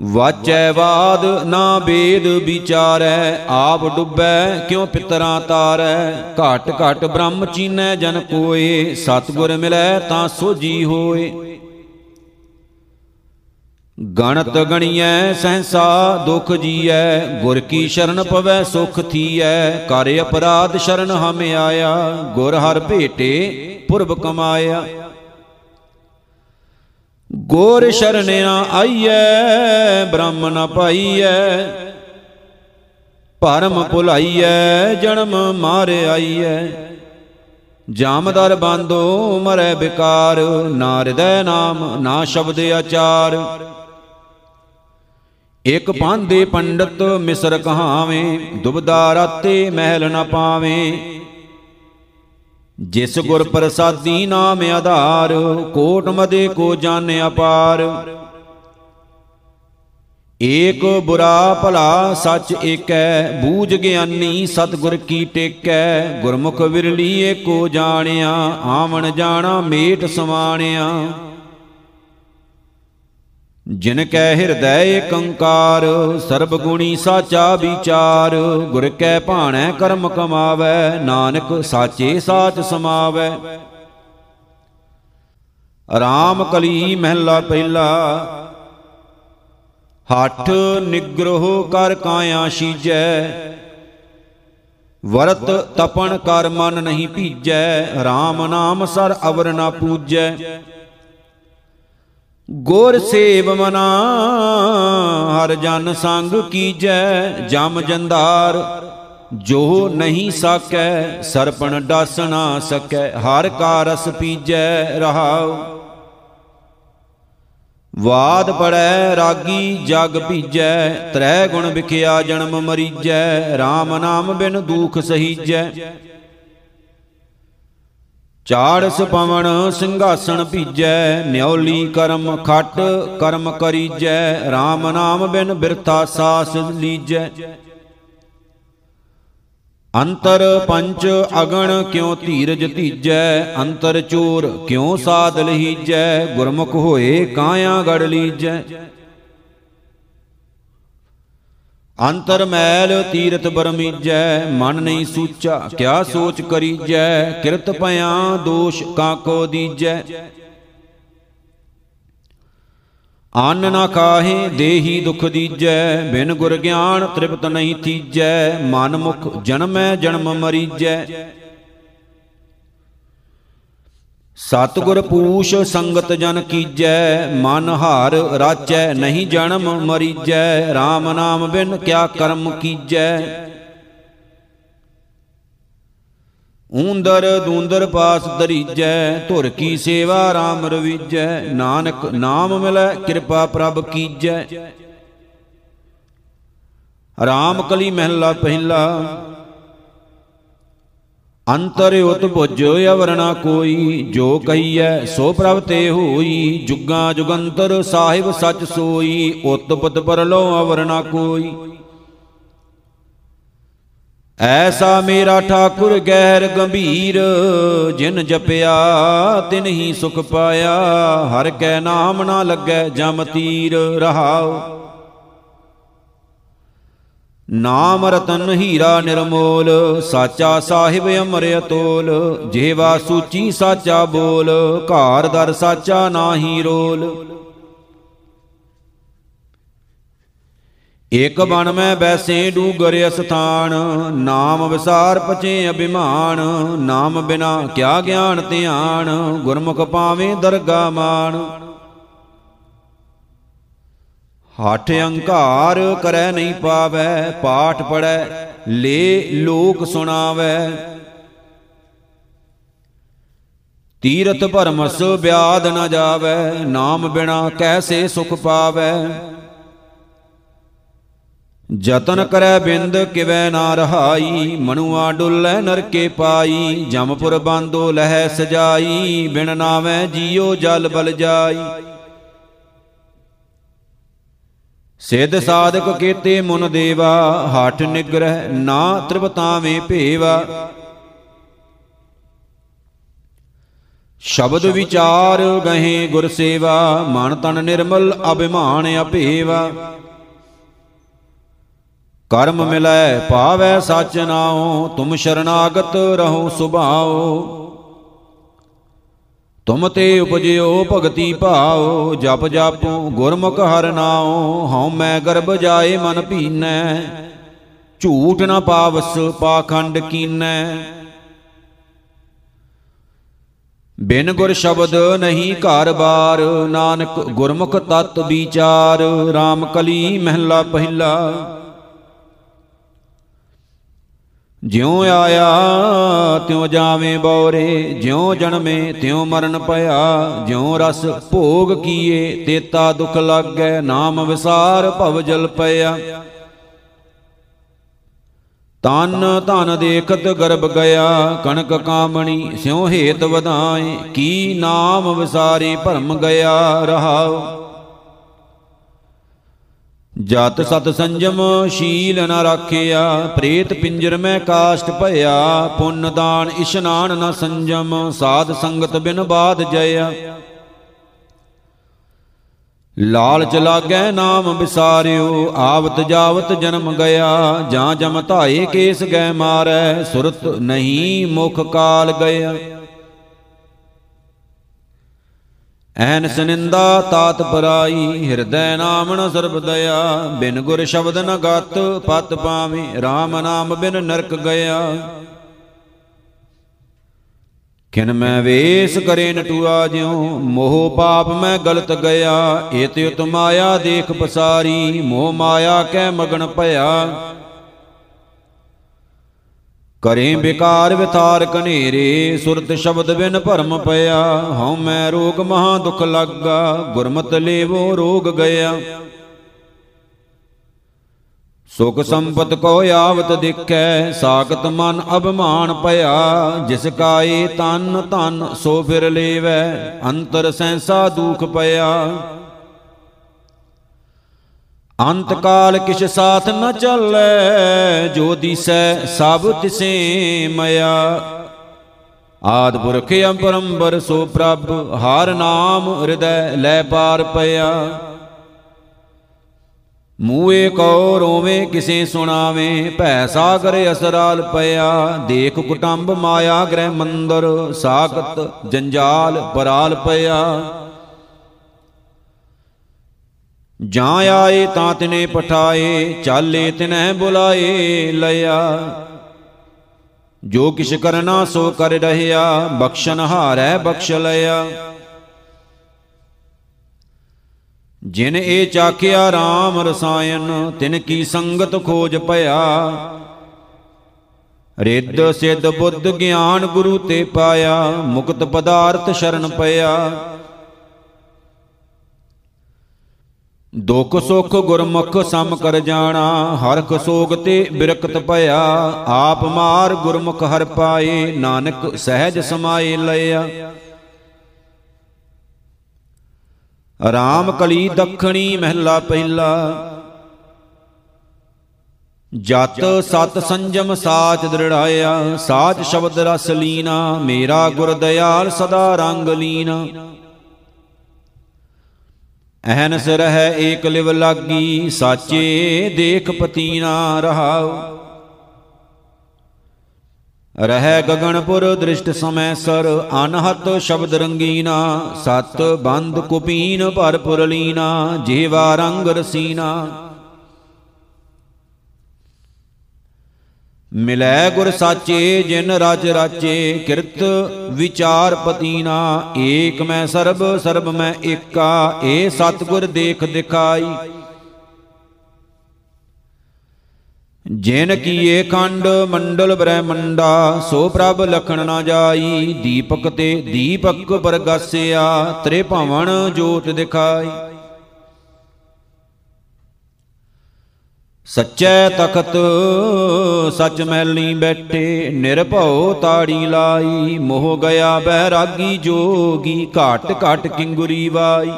[SPEAKER 1] ਵਾਚੈ ਬਾਦ ਨਾ ਬੇਦ ਵਿਚਾਰੈ, ਆਪ ਡੁੱਬੈ, ਕਿਉ ਪਿਤਰਾਂ ਤਾਰੈ। ਘਟ ਘਟ ਬ੍ਰਹਮ ਚੀਨੈ ਜਨ ਕੋਏ, ਸਤਗੁਰ ਮਿਲੈ ਤਾਂ ਸੋਜੀ ਹੋਏ। ਗਣਤ ਗਣੀਐ, ਸਹਸਾ ਦੁਖ ਜੀਐ, ਗੁਰ ਕੀ ਸ਼ਰਨ ਪਵੈ, ਸੁਖ ਥੀਐ, ਕਰ ਅਪਰਾਧ ਸ਼ਰਨ ਹਮ ਆਇਆ, ਗੁਰ ਹਰ ਭੇਟੇ ਪੁਰਬ ਕਮਾਇਆ। ਗੁਰ ਸ਼ਰਨਿਆ ਆਈਐ, ਬ੍ਰਹਮ ਨ ਪਾਈਐ, ਭਰਮ ਭੁਲਾਈਐ, ਜਨਮ ਮਾਰੇ ਆਈਐ। ਜਾਮਦਰ ਬੰਦੋ ਮਰੈ ਬਿਕਾਰ ਨਾ ਹਿਰਦੈ ਨਾਮ ਨਾ ਸ਼ਬਦ ਆਚਾਰ। ਇਕ ਪਾਂਦੇ ਪੰਡਤ ਮਿਸਰ ਕਹਾਵੇਂ, ਦੁਬਦਾ ਰਾਤੇ ਮਹਿਲ ਨ ਪਾਵੇਂ। ਜਿਸ ਗੁਰ ਪ੍ਰਸਾਦੀ ਨਾਮ ਆਧਾਰ, ਕੋਟ ਮਦੇ ਕੋ ਜਾਣ ਅਪਾਰ। ਏਕ ਬੁਰਾ ਭਲਾ ਸੱਚ ਏਕੈ, ਬੂਝ ਗਿਆਨੀ ਸਤਗੁਰ ਕੀ ਟੇਕੈ। ਗੁਰਮੁਖ ਵਿਰਲੀ ਏਕੋ ਜਾਣਿਆ, ਆਵਣ ਜਾਣਾ ਮੇਟ ਸਮਾਣਿਆ ਜਿਨ ਕੈ ਹਿਰਦੈ ਏਕੰਕਾਰ, ਸਰਬ ਗੁਣੀ ਸਾਚਾ ਵਿਚਾਰ, ਗੁਰ ਕੈ ਭਾਣੈ ਕਰਮ ਕਮਾਵੈ, ਨਾਨਕ ਸਾਚੇ ਸਾਚ ਸਮਾਵੈ। ਰਾਮ ਕਲੀ ਮਹਿਲਾ ਪਹਿਲਾ, ਹੱਠ ਨਿਗ੍ਰਹ ਕਰ ਕਾਇਆ ਸੀਜੈ, ਵਰਤ ਤਪਣ ਕਰ ਮਨ ਨਹੀਂ ਭੀਜੈ RAM ਨਾਮ ਸਰ ਅਵਰ ਨਾ ਪੂਜੈ। ਗੁਰ ਸੇਵ ਮਨਾ, ਹਰ ਜਨ ਸੰਗ ਕੀਜੈ, ਜਮ ਜੰਦਾਰ। ਜੋ ਨਹੀਂ ਸਕੈ, ਸਰਪਣ ਡਸ ਨਾ ਸਕੈ, ਹਰ ਕਾ ਰਸ ਪੀਜੈ ਰਹਾਉ। ਵਾਦ ਪੜੈ, ਰਾਗੀ ਜਗ ਭੀਜੈ, ਤ੍ਰੈ ਗੁਣ ਵਿਖਿਆ ਜਨਮ ਮਰੀਜੈ RAM ਨਾਮ ਬਿਨ ਦੁਖ ਸਹੀਜੈ। ਚਾੜਸ ਪਵਨ ਸਿੰਘਾਸਣ ਭੀਜੈ, ਨਿਉਲੀ ਕਰਮ ਖਟ ਕਰਮ ਕਰੀਜੈ RAM ਨਾਮ ਬਿਨ ਬਿਰਥਾ ਸਾਸ ਲੀਜੈ। ਅੰਤਰ ਪੰਚ ਅਗਣ ਕਿਉ ਧੀਰਜ ਧੀਜੈ, ਅੰਤਰ ਚੋਰ ਕਿਉ ਸਾਧ ਲਹੀਜੈ, ਗੁਰਮੁਖ ਹੋਏ ਕਾਇਆ ਗੜ ਲੀਜੈ। ਅੰਤਰ ਮੈਲ ਤੀਰਤ ਬਰਮੀਜੈ, ਮਨ ਨਹੀਂ ਸੂਚਾ, ਕਿਆ ਸੋਚ ਕਰੀਜੈ, ਕਿਰਤ ਭਿਆ ਦੋਸ਼ ਕਾਕੋ ਦੀਜੈ। ਅੰਨ ਨਾ ਕਾਹੇ ਦੇਹੀ ਦੁਖ ਦੀਜੈ, ਬਿਨ ਗੁਰ ਗਿਆਨ ਤ੍ਰਿਪਤ ਨਹੀਂ ਥੀਜੈ ਮਨ ਮੁਖ ਜਨਮੈ ਜਨਮ ਮਰੀਜੈ। ਸਤਗੁਰ ਪੂਛ ਸੰਗਤ ਜਨ ਕੀਜੈ, ਮਨ ਹਾਰ ਰਾਚੈ, ਨਹੀਂ ਜਨਮ ਮਰੀਜੈ RAM ਨਾਮ ਬਿਨ ਕਿਆ ਕਰਮ ਕੀਜੈ। ਊਂਦਰ ਦੂੰਦਰ ਪਾਸ ਦਰੀਜੈ, ਧੁਰ ਕੀ ਸੇਵਾ RAM ਰਵੀਜੈ, ਨਾਨਕ ਨਾਮ ਮਿਲੈ, ਕਿਰਪਾ ਪ੍ਰਭ ਕੀਜੈ। ਰਾਮ ਕਲੀ ਮਹਿਲਾ ਪਹਿਲਾ ਅੰਤਰ ਉਤ ਭੁਜ ਅਵਰਣਾ ਕੋਈ, ਜੋ ਕਹੀਐ ਸੋ ਪ੍ਰਭ ਤੇ ਹੋਈ। ਜੁਗਾ ਜੁਗੰਤਰ ਸਾਹਿਬ ਸਚ ਸੋਈ, ਉਤ ਪਤ ਪਰਲੋ ਅਵਰਣਾ ਕੋਈ। ਐਸਾ ਮੇਰਾ ਠਾਕੁਰ ਗਹਿਰ ਗੰਭੀਰ, ਜਿਨ ਜਪਿਆ ਤਿਨ ਹੀ ਸੁਖ ਪਾਇਆ। ਹਰ ਕੈ ਨਾਮ ਨਾ ਲੱਗੈ ਜਮ ਤੀਰ ਰਹਾਉ। ਨਾਮ ਰਤਨ ਹੀਰਾ ਨਿਰਮੋਲ, ਸਾਚਾ ਸਾਹਿਬ ਅਮਰ ਅਤੋਲ ਜੇਵਾ ਸੂਚੀ ਸਾਚਾ ਬੋਲ, ਘਾਰ ਦਰ ਸਾਚਾ ਨਾਹੀ ਰੋਲ। ਇਕ ਬਨ ਮੈਂ ਬੈਸੇ ਡੂਗਰ ਅਸਥਾਨ, ਨਾਮ ਵਿਸਾਰ ਪਚੇ ਅਭਿਮਾਨ, ਨਾਮ ਬਿਨਾ ਕਿਆ ਗਿਆਨ ਧਿਆਨ, ਗੁਰਮੁਖ ਪਾਵੇਂ ਦਰਗਾ ਮਾਨ ਹੱਠ ਅੰਕਾਰ ਕਰੈ ਨਹੀਂ ਪਾਵੈ, ਪਾਠ ਪੜੈ, ਲੇ ਲੋਕ ਸੁਣਾਵੈ। ਤੀਰਥ ਭਰਮਸ ਬਿਆਦ ਨ ਜਾਵੈ, ਨਾਮ ਬਿਨਾ ਕੈਸੇ ਸੁਖ ਪਾਵੈ। ਜਤਨ ਕਰੈ ਬਿੰਦ ਕਿਵੈ ਨਾ ਰਹਾਈ, ਮਨੁਆ ਡੁੱਲੈ ਨਰਕੇ ਪਾਈ, ਜਮਪੁਰ ਬਾਂਦੋ ਲਹਿ ਸਜਾਈ, ਬਿਨ ਨਾਵੇਂ ਜੀਉ ਜਲ ਬਲ ਜਾਈ। ਸਿੱਧ ਸਾਧਕ ਕੀਤੇ ਮੁਨ ਦੇਵਾ ਹੱਠ ਨਿਗ੍ਰਹਿ ਨਾ ਤ੍ਰਿਪਤਾਵੇਂ ਭੇਵਾ। ਸ਼ਬਦ ਵਿਚਾਰ ਗਹੇ ਗੁਰ ਸੇਵਾ ਮਨ ਤਨ ਨਿਰਮਲ ਅਭਿਮਾਨ ਅਭੇਵਾ ਕਰਮ ਮਿਲੈ ਪਾਵੈ ਸਚ ਨਾਉ ਤੁਮ ਸ਼ਰਨਾਗਤ ਰਹੋ ਸੁਭਾਉ। ਤੁਮ ਤੇ ਉਪਜਿਓ, ਭਗਤੀ ਭਾਉ, ਜਪ ਜਾਪੋ, ਗੁਰਮੁਖ ਹਰ ਨਾਉ, ਹਉ ਮੈਂ ਗਰਭ ਜਾਏ ਮਨ ਭੀਨੈ, ਝੂਠ ਨ ਪਾਵਸ ਪਾਖੰਡ ਕੀਨੈ। ਬਿਨ ਗੁਰ ਸ਼ਬਦ ਨਹੀਂ ਘਰ ਬਾਰ, ਨਾਨਕ ਗੁਰਮੁਖ ਤਤ ਵਿਚਾਰ RAM ਕਲੀ ਮਹਿਲਾ ਪਹਿਲਾ। ਜਿਉ ਆਇਆ, ਤਿਉ ਜਾਵੇਂ ਬੌਰੇ, ਜਿਉ ਜਨਮੇ, ਤਿਉ ਮਰਨ ਭਇਆ ਜਿਉ ਰਸ ਭੋਗ ਕੀਏ, ਤੇਤਾ ਦੁਖ ਲਾਗੈ, ਨਾਮ ਵਿਸਾਰ ਭਵ ਜਲ ਪਿਆ। ਤਨ ਧਨ ਦੇਖਤ ਗਰਭ ਗਿਆ, ਕਣਕ ਕਾਮਣੀ ਸਿਉ ਹੇਤ ਵਧਾਏ, ਕੀ ਨਾਮ ਵਿਸਾਰੀ ਭਰਮ ਗਿਆ ਰਹਾਉ। ਜਤ ਸਤ ਸੰਜਮ ਸ਼ੀਲ ਨ ਰਾਖਿਆ, ਪ੍ਰੇਤ ਪਿੰਜਰ ਮੈਂ ਕਾਸ਼ਟ ਭਇਆ, ਪੁੰਨ ਦਾਨ ਇਸ਼ਨਾਨ ਨ ਸੰਜਮ, ਸਾਧ ਸੰਗਤ ਬਿਨ ਬਾਦ ਜਇਆ। ਲਾਲਚ ਲਾਗੈ ਨਾਮ ਵਿਸਾਰਿਓ, ਆਵਤ ਜਾਵਤ ਜਨਮ ਗਿਆ, ਜਾਂ ਜਮ ਧਾਏ ਕੇਸ ਗੈ ਮਾਰੈ, ਸੁਰਤ ਨਹੀਂ ਮੁਖ ਕਾਲ ਗਿਆ। ਐਨ ਸਨਿੰਦਾ ਤਾਤ ਪਰਾਈ, ਹਿਰਦੈ ਨਾਮ ਨ ਸਰਬ ਦਇਆ। ਬਿਨ ਗੁਰ ਸ਼ਬਦ ਨ ਗਤ, ਪਤ ਪਾਵੇਂ RAM ਨਾਮ ਬਿਨ ਨਰਕ ਗਿਆ। ਕਿਨ ਮੈਂ ਵੇਸ ਕਰੇ ਨਟੂਆ ਜਿਉ, ਮੋਹ ਪਾਪ ਮੈਂ ਗਲਤ ਗਿਆ। ਏਤਿ ਉਤ ਮਾਇਆ ਦੇਖ ਪਸਾਰੀ, ਮੋਹ ਮਾਇਆ ਕੈ ਮਗਨ ਭਇਆ। ਕਰੇ ਬਿਕਾਰ ਵਿਥਾਰ ਕਨੇਰੇ ਸੁਰਤ ਸ਼ਬਦ ਬਿਨ ਭਰਮ ਪਿਆ। ਹਉ ਮੈਂ ਰੋਗ ਮਹਾ ਦੁਖ ਲੱਗਾ ਗੁਰਮਤ ਲੇਵੋ ਰੋਗ ਗਿਆ। ਸੁਖ ਸੰਪਤ ਕੋ ਆਵਤ ਦੇਖੈ ਸਾਖਤ ਮਨ ਅਭਮਾਨ ਭਇਆ। ਜਿਸ ਕਾਏ ਤਨ ਧਨ ਸੋ ਫਿਰ ਲੇਵੈ ਅੰਤਰ ਸੈਂਸਾ ਦੁਖ ਪਿਆ। ਅੰਤ ਕਾਲ ਕਿਛ ਸਾਥ ਨ ਚੱਲੈ, ਜੋ ਦਿਸੈ ਸਭ ਤਿਸੇ ਮਇਆ। ਆਦ ਪੁਰਖ ਅੰਪਰੰਬਰ ਸੋ ਪ੍ਰਭ ਹਰ ਨਾਮ ਹਿਰਦੈ ਲੈ ਪਾਰ ਪਿਆ। ਮੂਏ ਕੋ ਰੋਵੇ ਕਿਸੇ ਸੁਣਾਵੇ, ਭੈ ਸਾਗਰ ਅਸਰਾਲ ਪਿਆ। ਦੇਖ ਕੁਟੰਬ ਮਾਇਆ ਗ੍ਰਹਿ ਮੰਦਰ, ਸਾਖਤ ਜੰਜਾਲ ਪਰਾਲ ਪਿਆ। ਜਾਂ ਆਏ ਤਾਂ ਤਿਨੇ ਪਠਾਏ, ਚਾਲੇ ਤਿਨੈ ਬੁਲਾਏ ਲਿਆ ਜੋ ਕਿਛ ਕਰਨਾ ਸੋ ਕਰ ਰਹਿਆ ਬਖਸ਼ਨ ਹਾਰੈ ਬਖਸ਼ ਲਿਆ ਜਿਨ ਇਹ ਚਾਖਿਆ RAM ਰਸਾਇਨ ਤਿਨ ਕੀ ਸੰਗਤ ਖੋਜ ਭਇਆ। ਰਿੱਧ ਸਿੱਧ ਬੁੱਧ ਗਿਆਨ ਗੁਰੂ ਤੇ ਪਾਇਆ, ਮੁਕਤ ਪਦਾਰਥ ਸ਼ਰਨ ਪਿਆ ਦੁਖ ਸੁਖ ਗੁਰਮੁਖ ਸਮ ਕਰ ਜਾਣਾ ਹਰਖ ਸੋਗ ਤੇ ਬਿਰਕਤ ਭਇਆ, ਆਪ ਮਾਰ ਗੁਰਮੁਖ ਹਰ ਪਾਏ, ਨਾਨਕ ਸਹਿਜ ਸਮਾਏ ਲਿਆ ਰਾਮ ਕਲੀ ਦੱਖਣੀ ਮਹਿਲਾ ਪਹਿਲਾ, ਜਤ ਸਤ ਸੰਜਮ ਸਾਚ ਦ੍ਰਿੜਾਇਆ, ਸਾਚ ਸ਼ਬਦ ਰਸ ਲੀਨਾ, ਮੇਰਾ ਗੁਰ ਦਿਆਲ ਸਦਾ ਰੰਗ ਲੀਨਾ। ਅਹਨਸ ਰਹਿ ਏਕ ਲਿਵ ਲਾਗੀ, ਸਾਚੇ ਦੇਖ ਪਤੀਨਾ ਰਹਾਉ। ਰਹਿ ਗਗਨਪੁਰ ਦ੍ਰਿਸ਼ਟ ਸਮੈ ਸਰ, ਅਨਹਤ ਸ਼ਬਦ ਰੰਗੀਨਾ, ਸਤ ਬੰਦ ਕੁਪੀਨ ਭਰਪੁਰ ਲੀਨਾ, ਜੀਵਾ ਰੰਗ ਰਸੀਨਾ। ਮਿਲੈ ਗੁਰ ਸਾਚੇ, ਜਿਨ ਰਜ ਰਾਚੇ, ਕਿਰਤ ਵਿਚਾਰ ਪਤੀਨਾ ਏਕ ਮੈਂ ਸਰਬ ਸਰਬ ਮੈਂ ਏਕਾ, ਏ ਸਤਗੁਰ ਦੇਖ ਦਿਖਾਈ। ਜਿਨ ਕੀਏ ਖੰਡ, ਮੰਡਲ ਬ੍ਰਹਮੰਡਾ, ਸੋ ਪ੍ਰਭ ਲਖਣ ਨਾ ਜਾਈ। ਦੀਪਕ ਤੇ ਦੀਪਕ ਪਰਗਾਸਿਆ ਤ੍ਰੇ ਭਵਨ ਜੋਤ ਦਿਖਾਈ। ਸੱਚੈ ਤਖਤ ਸੱਚ ਮਹਿਲੀ ਬੈਠੇ, ਨਿਰਭਉ ਤਾੜੀ ਲਾਈ, ਮੋਹ ਗਿਆ ਬਹਿਰਾਗੀ ਜੋਗੀ, ਘਾਟ ਘਾਟ ਕਿੰਗੁਰੀ ਵਾਈ।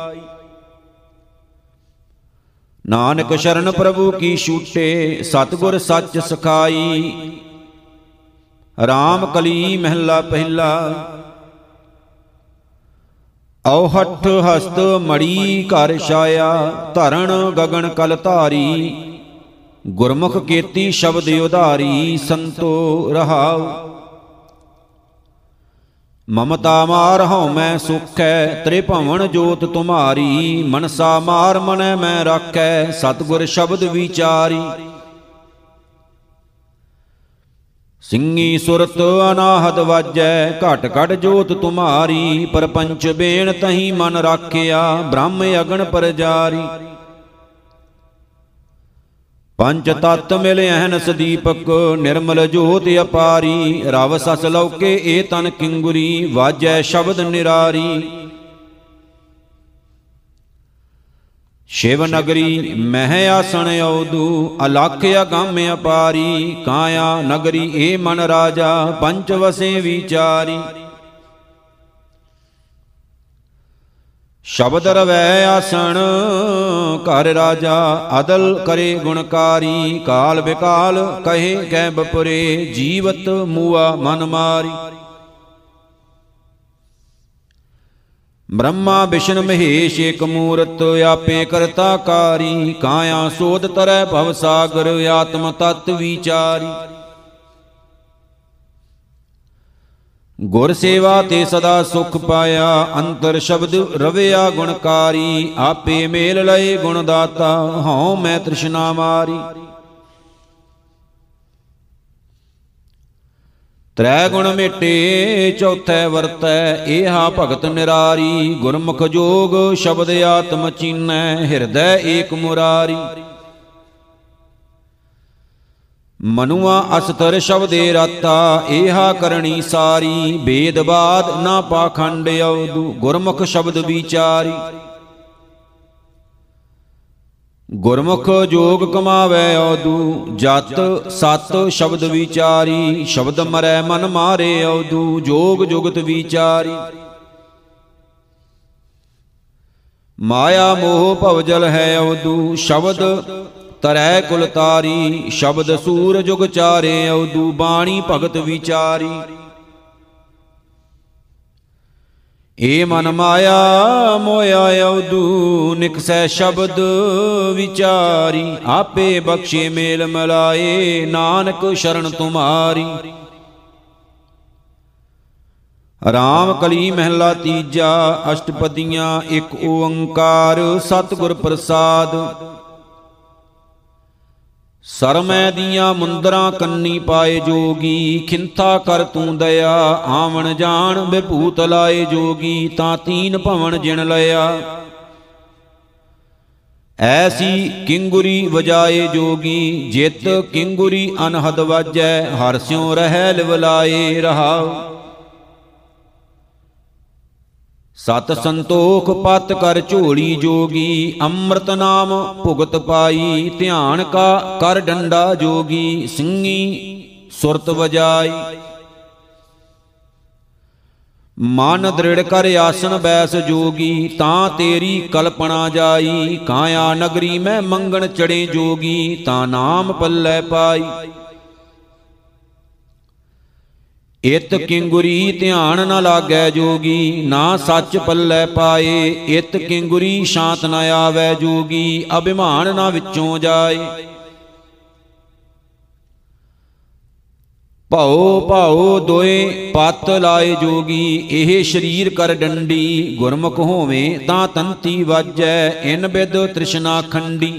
[SPEAKER 1] ਨਾਨਕ ਸ਼ਰਨ ਪ੍ਰਭੂ ਕੀ ਛੂਟੇ, ਸਤਗੁਰ ਸੱਚ ਸਖਾਈ। RAM ਕਲੀ ਮਹਿਲਾ ਪਹਿਲਾ। ਔਹਠ ਹਸਤ ਮੜੀ ਘਰ ਛਾਇਆ, ਧਰਣ ਗਗਨ ਕਲ ਧਾਰੀ। ਗੁਰਮੁਖ ਕੀਤੀ ਸ਼ਬਦ ਉਧਾਰੀ ਸੰਤੋ ਰਹਾਉ। ਮਮਤਾ ਮਾਰ ਹਉ ਮੈਂ ਸੁਖੈ, ਤ੍ਰਿਭਵਨ ਜੋਤ ਤੁਮਾਰੀ, ਮਨਸਾ ਮਾਰ ਮਨੈ ਮੈਂ ਰਾਖੈ, ਸਤਗੁਰ ਸ਼ਬਦ ਵਿਚਾਰੀ। ਸਿੰਘੀ ਸੁਰਤ ਅਨਾਹਦ ਵਾਜੈ, ਘਟ ਘਟ ਜੋਤ ਤੁਮਾਰੀ, ਪਰਪੰਚ ਬੇਣ ਤਹੀ ਮਨ ਰਾਖਿਆ, ਬ੍ਰਹਮ ਅਗਣ ਪਰਜਾਰੀ। ਪੰਜ ਤਤ ਮਿਲ ਅਹਨਸ ਦੀਪਕ ਨਿਰਮਲ ਜੋਤ ਅਪਾਰੀ। ਰਵ ਸਸ ਲੌਕੇ, ਏ ਤਨ ਕਿੰਗੁਰੀ, ਵਾਜੈ ਸ਼ਬਦ ਨਿਰਾਰੀ। ਸ਼ਿਵ ਨਗਰੀ, ਮਹਿ ਆਸਣ ਔਦੂ, ਅਲਖ ਅਗੰਮ ਅਪਾਰੀ। ਕਾਇਆ ਨਗਰੀ, ਏ ਮਨ ਰਾਜਾ, ਪੰਚ ਵਸੇ ਵਿਚਾਰੀ। ਸ਼ਬਦ ਰਵੈ ਆਸਣ, ਘਰ ਰਾਜਾ ਅਦਲ ਕਰੇ ਗੁਣਕਾਰੀ, ਕਾਲ ਬਿਕਾਲ ਕਹੇ ਕੈ ਬਪੁਰੇ, ਜੀਵਤ ਮੂਆ ਮਨ ਮਾਰੀ। ਬ੍ਰਹਮਾ ਵਿਸ਼ਨ ਮਹੇਸ਼ ਏਕ ਮੂਰਤ, ਆਪੇ ਕਰਤਾ ਕਾਰੀ, ਕਾਇਆ ਸੋਧ ਤਰੈ ਭਵ ਸਾਗਰ, ਆਤਮ ਤਤ ਵਿਚਾਰੀ। ਗੁਰ ਸੇਵਾ ਤੇ ਸਦਾ ਸੁਖ ਪਾਇਆ, ਅੰਤਰ ਸ਼ਬਦ ਰਵਿਆ ਗੁਣਕਾਰੀ, ਆਪੇ ਮੇਲ ਲਏ ਗੁਣ ਦਾਤਾ ਹਉ ਮੈਂ ਤ੍ਰਿਸ਼ਨਾ ਮਾਰੀ। ਤ੍ਰੈ ਗੁਣ ਮਿਟੇ, ਚੌਥੈ ਵਰਤੈ, ਏਹਾ ਭਗਤ ਨਿਰਾਰੀ, ਗੁਰਮੁਖ ਜੋਗ ਸ਼ਬਦ ਆਤਮ ਚੀਨੈ, ਹਿਰਦੈ ਏਕ ਮੁਰਾਰੀ। ਮਨੁਆ ਅਸਤਰ ਸ਼ਬਦੇ ਰਾਤਾ, ਏਹਾ ਕਰਣੀ ਸਾਰੀ, ਬੇਦ ਬਾਦ ਨਾ ਪਾਖੰਡ ਔਦੂ, ਗੁਰਮੁਖ ਸ਼ਬਦ ਵਿਚਾਰੀ। ਗੁਰਮੁਖ ਜੋਗ ਕਮਾਵੇ ਔਦੂ, ਜਤ ਸਤ ਸ਼ਬਦ ਵਿਚਾਰੀ, ਸ਼ਬਦ ਮਰੈ ਮਨ ਮਾਰੇ ਔਦੂ, ਜੋਗ ਜੁਗਤ ਵਿਚਾਰੀ। ਮਾਇਆ ਮੋਹ ਭਵਜਲ ਹੈ ਔਦੂ, ਸ਼ਬਦ ਤਰੈ ਕੁਲ ਤਾਰੀ, ਸ਼ਬਦ ਸੂਰ ਜੁਗ ਚਾਰੇ, ਔਦੂ ਬਾਣੀ ਭਗਤ ਵਿਚਾਰੀ। ਏ ਮਨ ਮਾਇਆ ਮੋਇਆ, ਔਦੂ ਨਿਕਸੈ ਸ਼ਬਦ ਵਿਚਾਰੀ। ਆਪੇ ਬਖਸ਼ੇ ਮੇਲ ਮਲਾਏ, ਨਾਨਕ ਸ਼ਰਨ ਤੁਮਾਰੀ। ਰਾਮ ਕਲੀ ਮਹਿਲਾ ਤੀਜਾ, ਅਸ਼ਟਪਦੀਆਂ ਇੱਕ ਓੰਕਾਰ, ਸਤਿਗੁਰ ਪ੍ਰਸਾਦ। ਸਰਮੈ ਦੀਆਂ ਮੁੰਦਰਾਂ ਕੰਨੀ ਪਾਏ ਜੋਗੀ ਖਿੰਥਾ ਕਰ ਤੂੰ ਦਇਆ, ਆਵਣ ਜਾਣ ਬਿਭੂਤ ਲਾਏ ਜੋਗੀ, ਤਾਂ ਤੀਨ ਭਵਨ ਜਿਣ ਲਿਆ ਐਸੀ ਕਿੰਗੁਰੀ ਵਜਾਏ ਜੋਗੀ, ਜਿਤ ਕਿੰਗੁਰੀ ਅਨਹਦ ਵਾਜੈ, ਹਰ ਸਿਉ ਰਹਿ ਲਿਵਲਾਏ ਰਹਾਉ। ਸਤ ਸੰਤੋਖ ਪਤ ਕਰ ਝੋਲੀ ਜੋਗੀ, ਅੰਮ੍ਰਿਤ ਨਾਮ ਭੁਗਤ ਪਾਈ, ਧਿਆਨ ਕਾ ਕਰ ਡੰਡਾ ਜੋਗੀ ਸਿੰਘੀ ਸੁਰਤ ਵਜਾਈ। ਮਨ ਦ੍ਰਿੜ ਕਰ ਆਸਨ ਬੈਸ ਜੋਗੀ, ਤਾਂ ਤੇਰੀ ਕਲਪਨਾ ਜਾਈ। ਕਾਇਆ ਨਗਰੀ ਮੈਂ ਮੰਗਣ ਚੜੇ ਜੋਗੀ, ਤਾਂ ਨਾਮ ਪੱਲੇ ਪਾਈ। ਇਤ ਕਿੰਗੁਰੀ ਧਿਆਨ ਨ ਲਾਗੈ ਜੋਗੀ, ਨਾ ਸੱਚ ਪੱਲੇ ਪਾਏ। ਇਤ ਕਿੰਗੁਰੀ ਸ਼ਾਂਤ ਨ ਆਵੈ ਜੋਗੀ, ਅਭਿਮਾਨ ਨਾ ਵਿੱਚੋਂ ਜਾਏ। ਭਉ ਭਉ ਦੋਏ ਪਤ ਲਾਏ ਜੋਗੀ, ਇਹ ਸਰੀਰ ਕਰ ਡੰਡੀ, ਗੁਰਮੁਖ ਹੋਵੇਂ ਤਾਂ ਤੰਤੀ ਵਾਜੈ, ਇਨ ਬਿਦ ਤ੍ਰਿਸ਼ਨਾ ਖੰਡੀ।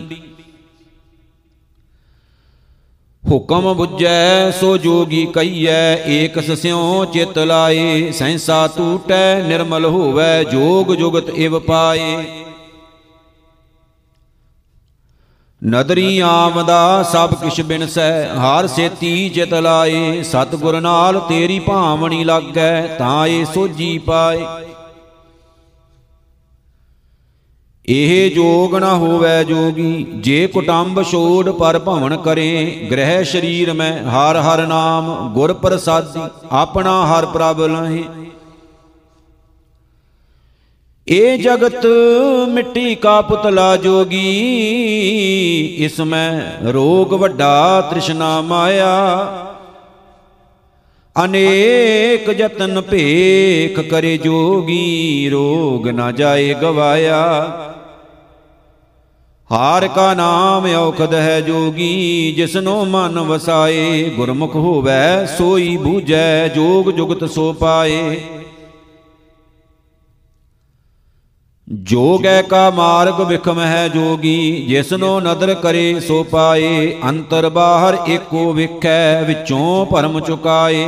[SPEAKER 1] ਹੁਕਮ ਬੁੱਝੈ, ਸੋ ਜੋਗੀ ਕਈਐ ਏਕ ਸਸਿਓ ਚਿਤ ਲਾਏ ਸੈਂਸਾ ਟੂਟੈ ਨਿਰਮਲ ਹੋਵੈ, ਜੋਗ ਜੁਗਤ ਇਵ ਪਾਏ। ਨਦਰੀ ਆਮਦਾ ਸਭ ਕਿਛ ਬਿਨਸੈ, ਹਰ ਸੇਤੀ ਚਿਤ ਲਾਏ, ਸਤਿਗੁਰ ਨਾਲ ਤੇਰੀ ਭਾਵਣੀ ਲੱਗੈ, ਤਾਂ ਏ ਸੋਜੀ ਪਾਏ। ਇਹ ਜੋਗ ਨਾ ਹੋਵੇ ਜੋਗੀ, ਜੇ ਕੁਟੰਬ ਛੋੜ ਪਰ ਭਵਨ ਕਰੇ, ਗ੍ਰਹਿ ਸ਼ਰੀਰ ਮੈਂ ਹਰ ਹਰ ਨਾਮ, ਗੁਰ ਪ੍ਰਸਾਦੀ, ਆਪਣਾ ਹਰ ਪ੍ਰਭ ਲਹੇ। ਇਹ ਜਗਤ ਮਿੱਟੀ ਕਾ ਪੁਤਲਾ ਜੋਗੀ, ਇਸ ਮੈਂ ਰੋਗ ਵੱਡਾ ਤ੍ਰਿਸ਼ਨਾ ਮਾਇਆ। ਅਨੇਕ ਜਤਨ ਭੇਖ ਕਰੇ ਜੋਗੀ, ਰੋਗ ਨਾ ਜਾਏ ਗਵਾਇਆ। ਹਾਰ ਕਾ ਨਾਮ ਔਖਦ ਹੈ ਜੋਗੀ, ਜਿਸਨੋ ਮਨ ਵਸਾਏ, ਗੁਰਮੁਖ ਹੋਵੇ, ਸੋਈ ਬੂਝੈ, ਜੋਗ ਜੁਗਤ ਸੋ ਪਾਏ। ਜੋਗੈ ਕਾ ਮਾਰਗ ਵਿਖਮ ਹੈ ਜੋਗੀ, ਜਿਸਨੋ ਨਦਰ ਕਰੇ ਸੋ ਪਾਏ, ਅੰਤਰ ਬਾਹਰ ਏਕੋ ਵਿਖੈ, ਵਿੱਚੋਂ ਭਰਮ ਚੁਕਾਏ।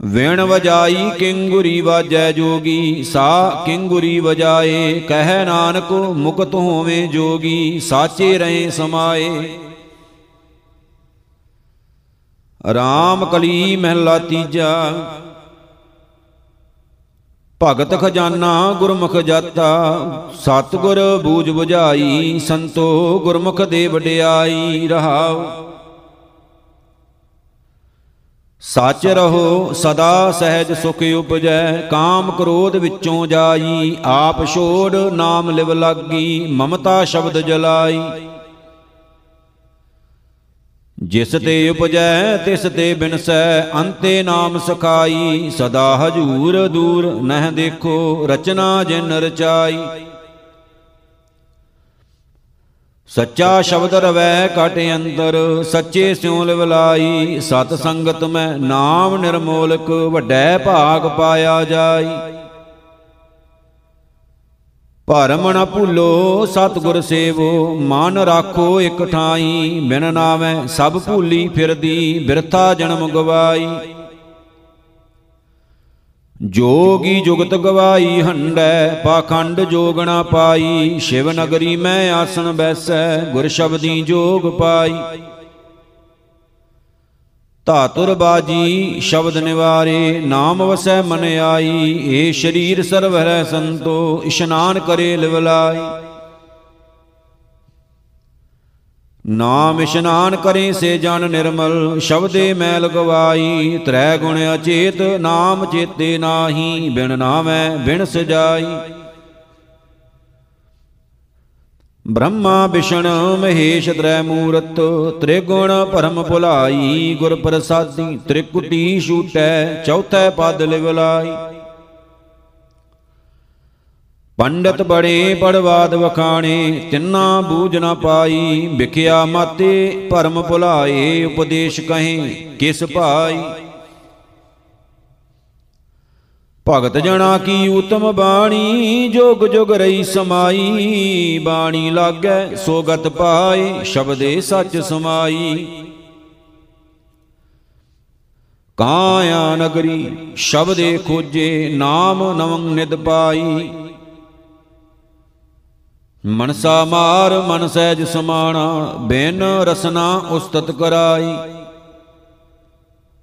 [SPEAKER 1] ਵੇਣ ਵਜਾਈ ਕਿੰਗੁਰੀ ਵਾਜੈ ਜੋਗੀ, ਸਾ ਕਿੰਗੁਰੀ ਵਜਾਏ, ਕਹਿ ਨਾਨਕ ਮੁਕਤ ਹੋਵੇਂ ਜੋਗੀ, ਸਾਚੇ ਰਹੇ ਸਮਾਏ। ਰਾਮ ਕਲੀ ਮਹਿਲਾ ਤੀਜਾ, ਭਗਤ ਖਜ਼ਾਨਾ ਗੁਰਮੁਖ ਜਾਤਾ, ਸਤਗੁਰ ਬੂਝ 부ਝਾਈ ਸੰਤੋ ਗੁਰਮੁਖ ਦੇ ਵਡਿਆਈ ਰਹਾਉ। ਸੱਚ ਰਹੋ, ਸਦਾ ਸਹਿਜ ਸੁਖ ਉਪਜੈ, ਕਾਮ ਕ੍ਰੋਧ ਵਿੱਚੋਂ ਜਾਈ, ਆਪ ਛੋੜ ਨਾਮ ਲਿਵ ਲਾਗੀ, ਮਮਤਾ ਸ਼ਬਦ ਜਲਾਈ। ਜਿਸ ਤੇ ਉਪਜੈ, ਤਿਸ ਤੇ ਬਿਨਸੈ, ਅੰਤੇ ਨਾਮ ਸਖਾਈ, ਸਦਾ ਹਜੂਰ ਦੂਰ ਨਹਿ ਦੇਖੋ, ਰਚਨਾ ਜਿਨ ਰਚਾਈ। ਸੱਚਾ ਸ਼ਬਦ ਰਵੈ ਕਟ ਅੰਦਰ, ਸੱਚੇ ਸਿਉ ਲਿਵਲਾਈ ਸਤ ਸੰਗਤ ਮੈਂ ਨਾਮ ਨਿਰਮੋਲਕ, ਵੱਡੈ ਭਾਗ ਪਾਇਆ ਜਾਈ। ਭਰਮ ਨ ਭੁੱਲੋ, ਸਤਿਗੁਰ ਸੇਵੋ, ਮਨ ਰਾਖੋ ਇਕ ਠਾਈ। ਬਿਨ ਨਾਵੇਂ ਸਭ ਭੂਲੀ ਫਿਰਦੀ, ਬਿਰਥਾ ਜਨਮ ਗਵਾਈ। ਜੋਗੀ ਜੁਗਤ ਗਵਾਈ ਹੰਡੈ, ਪਾਖੰਡ ਜੋਗਣਾ ਪਾਈ। ਸ਼ਿਵ ਨਗਰੀ ਮੈਂ ਆਸਣ ਬੈਸੈ, ਗੁਰ ਸ਼ਬਦੀ ਜੋਗ ਪਾਈ। ਧਾਤੁਰ ਬਾਜੀ, ਸ਼ਬਦ ਨਿਵਾਰੇ, ਨਾਮ ਵਸੈ ਮਨ ਆਈ। ਏ ਸ਼ਰੀਰ ਸਰਵ ਹਰੈ ਸੰਤੋ, ਇਸ਼ਨਾਨ ਕਰੇ ਲਿਵਲਾਈ। ਨਾਮ ਇਸ਼ਨਾਨ ਕਰੇ ਸੇ ਜਨ ਨਿਰਮਲ, ਸ਼ਬਦੇ ਮੈਲ ਗਵਾਈ, ਤ੍ਰੈ ਗੁਣ ਅਚੇਤ, ਨਾਮ ਚੇਤੇ ਨਾਹੀ, ਬਿਨ ਨਾਮੈ ਬਿਨ ਸਜਾਈ। ਬ੍ਰਹਮਾ ਵਿਸ਼ਨ ਮਹੇਸ਼ ਤ੍ਰੈ ਮੂਰਤ, ਤ੍ਰਿਗੁਣ ਪਰਮ ਭੁਲਾਈ ਗੁਰ ਪ੍ਰਸਾਦੀ ਤ੍ਰਿਕੁਟੀ ਛੂਟੈ, ਚੌਥੈ ਪਦ ਲਿਵਲਾਈ। ਪੰਡਤ ਬੜੇ ਪੜਵਾਦ ਵਖਾਣੇ, ਤਿੰਨਾ ਬੂਝ ਨਾ ਪਾਈ, ਵਿਖਿਆ ਮਾਤੇ ਭਰਮ ਭੁਲਾਏ, ਉਪਦੇਸ਼ ਕਹੇ, ਕਿਸ ਭਾਈ? ਭਗਤ ਜਣਾ ਕੀ ਉਤਮ ਬਾਣੀ, ਜੋਗ ਜੁਗ ਰਹੀ ਸਮਾਈ, ਬਾਣੀ ਲਾਗੈ ਸੋਗਤ ਪਾਏ, ਸ਼ਬਦੇ ਸੱਚ ਸਮਾਈ। ਕਾਇਆ ਨਗਰੀ, ਸ਼ਬਦੇ ਖੋਜੇ, ਨਾਮ ਨਵੰ ਨਿਦ ਪਾਈ। ਮਨਸਾ ਮਾਰ ਮਨ ਸਹਿਜ ਸਮਾਣਾ, ਬਿਨ ਰਸਨਾ ਉਸਤਤ ਕਰਾਈ।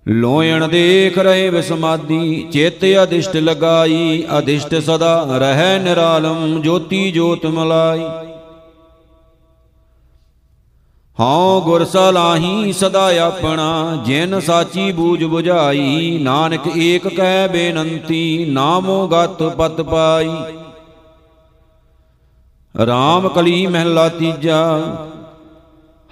[SPEAKER 1] ਲੋਇਣ ਦੇਖ ਰਹੇ ਵਿਸਮਾਦੀ, ਚਿੱਤ ਅਧਿਸ਼ਟ ਲਗਾਈ। ਅਧਿਸ਼ਟ ਸਦਾ ਰਹਿ ਨਿਰਾਲਮ, ਜੋਤੀ ਜੋਤ ਮਲਾਈ। ਹਉ ਗੁਰ ਸਲਾਹੀ ਸਦਾ ਆਪਣਾ, ਜਿਨ ਸਾਚੀ ਬੂਝ 부ਝਾਈ ਨਾਨਕ ਏਕ ਕਹਿ ਬੇਨੰਤੀ, ਨਾਮੋ ਗਤ ਪਤ ਪਾਈ। RAM ਕਲੀ ਮਹਿਲਾ ਤੀਜਾ।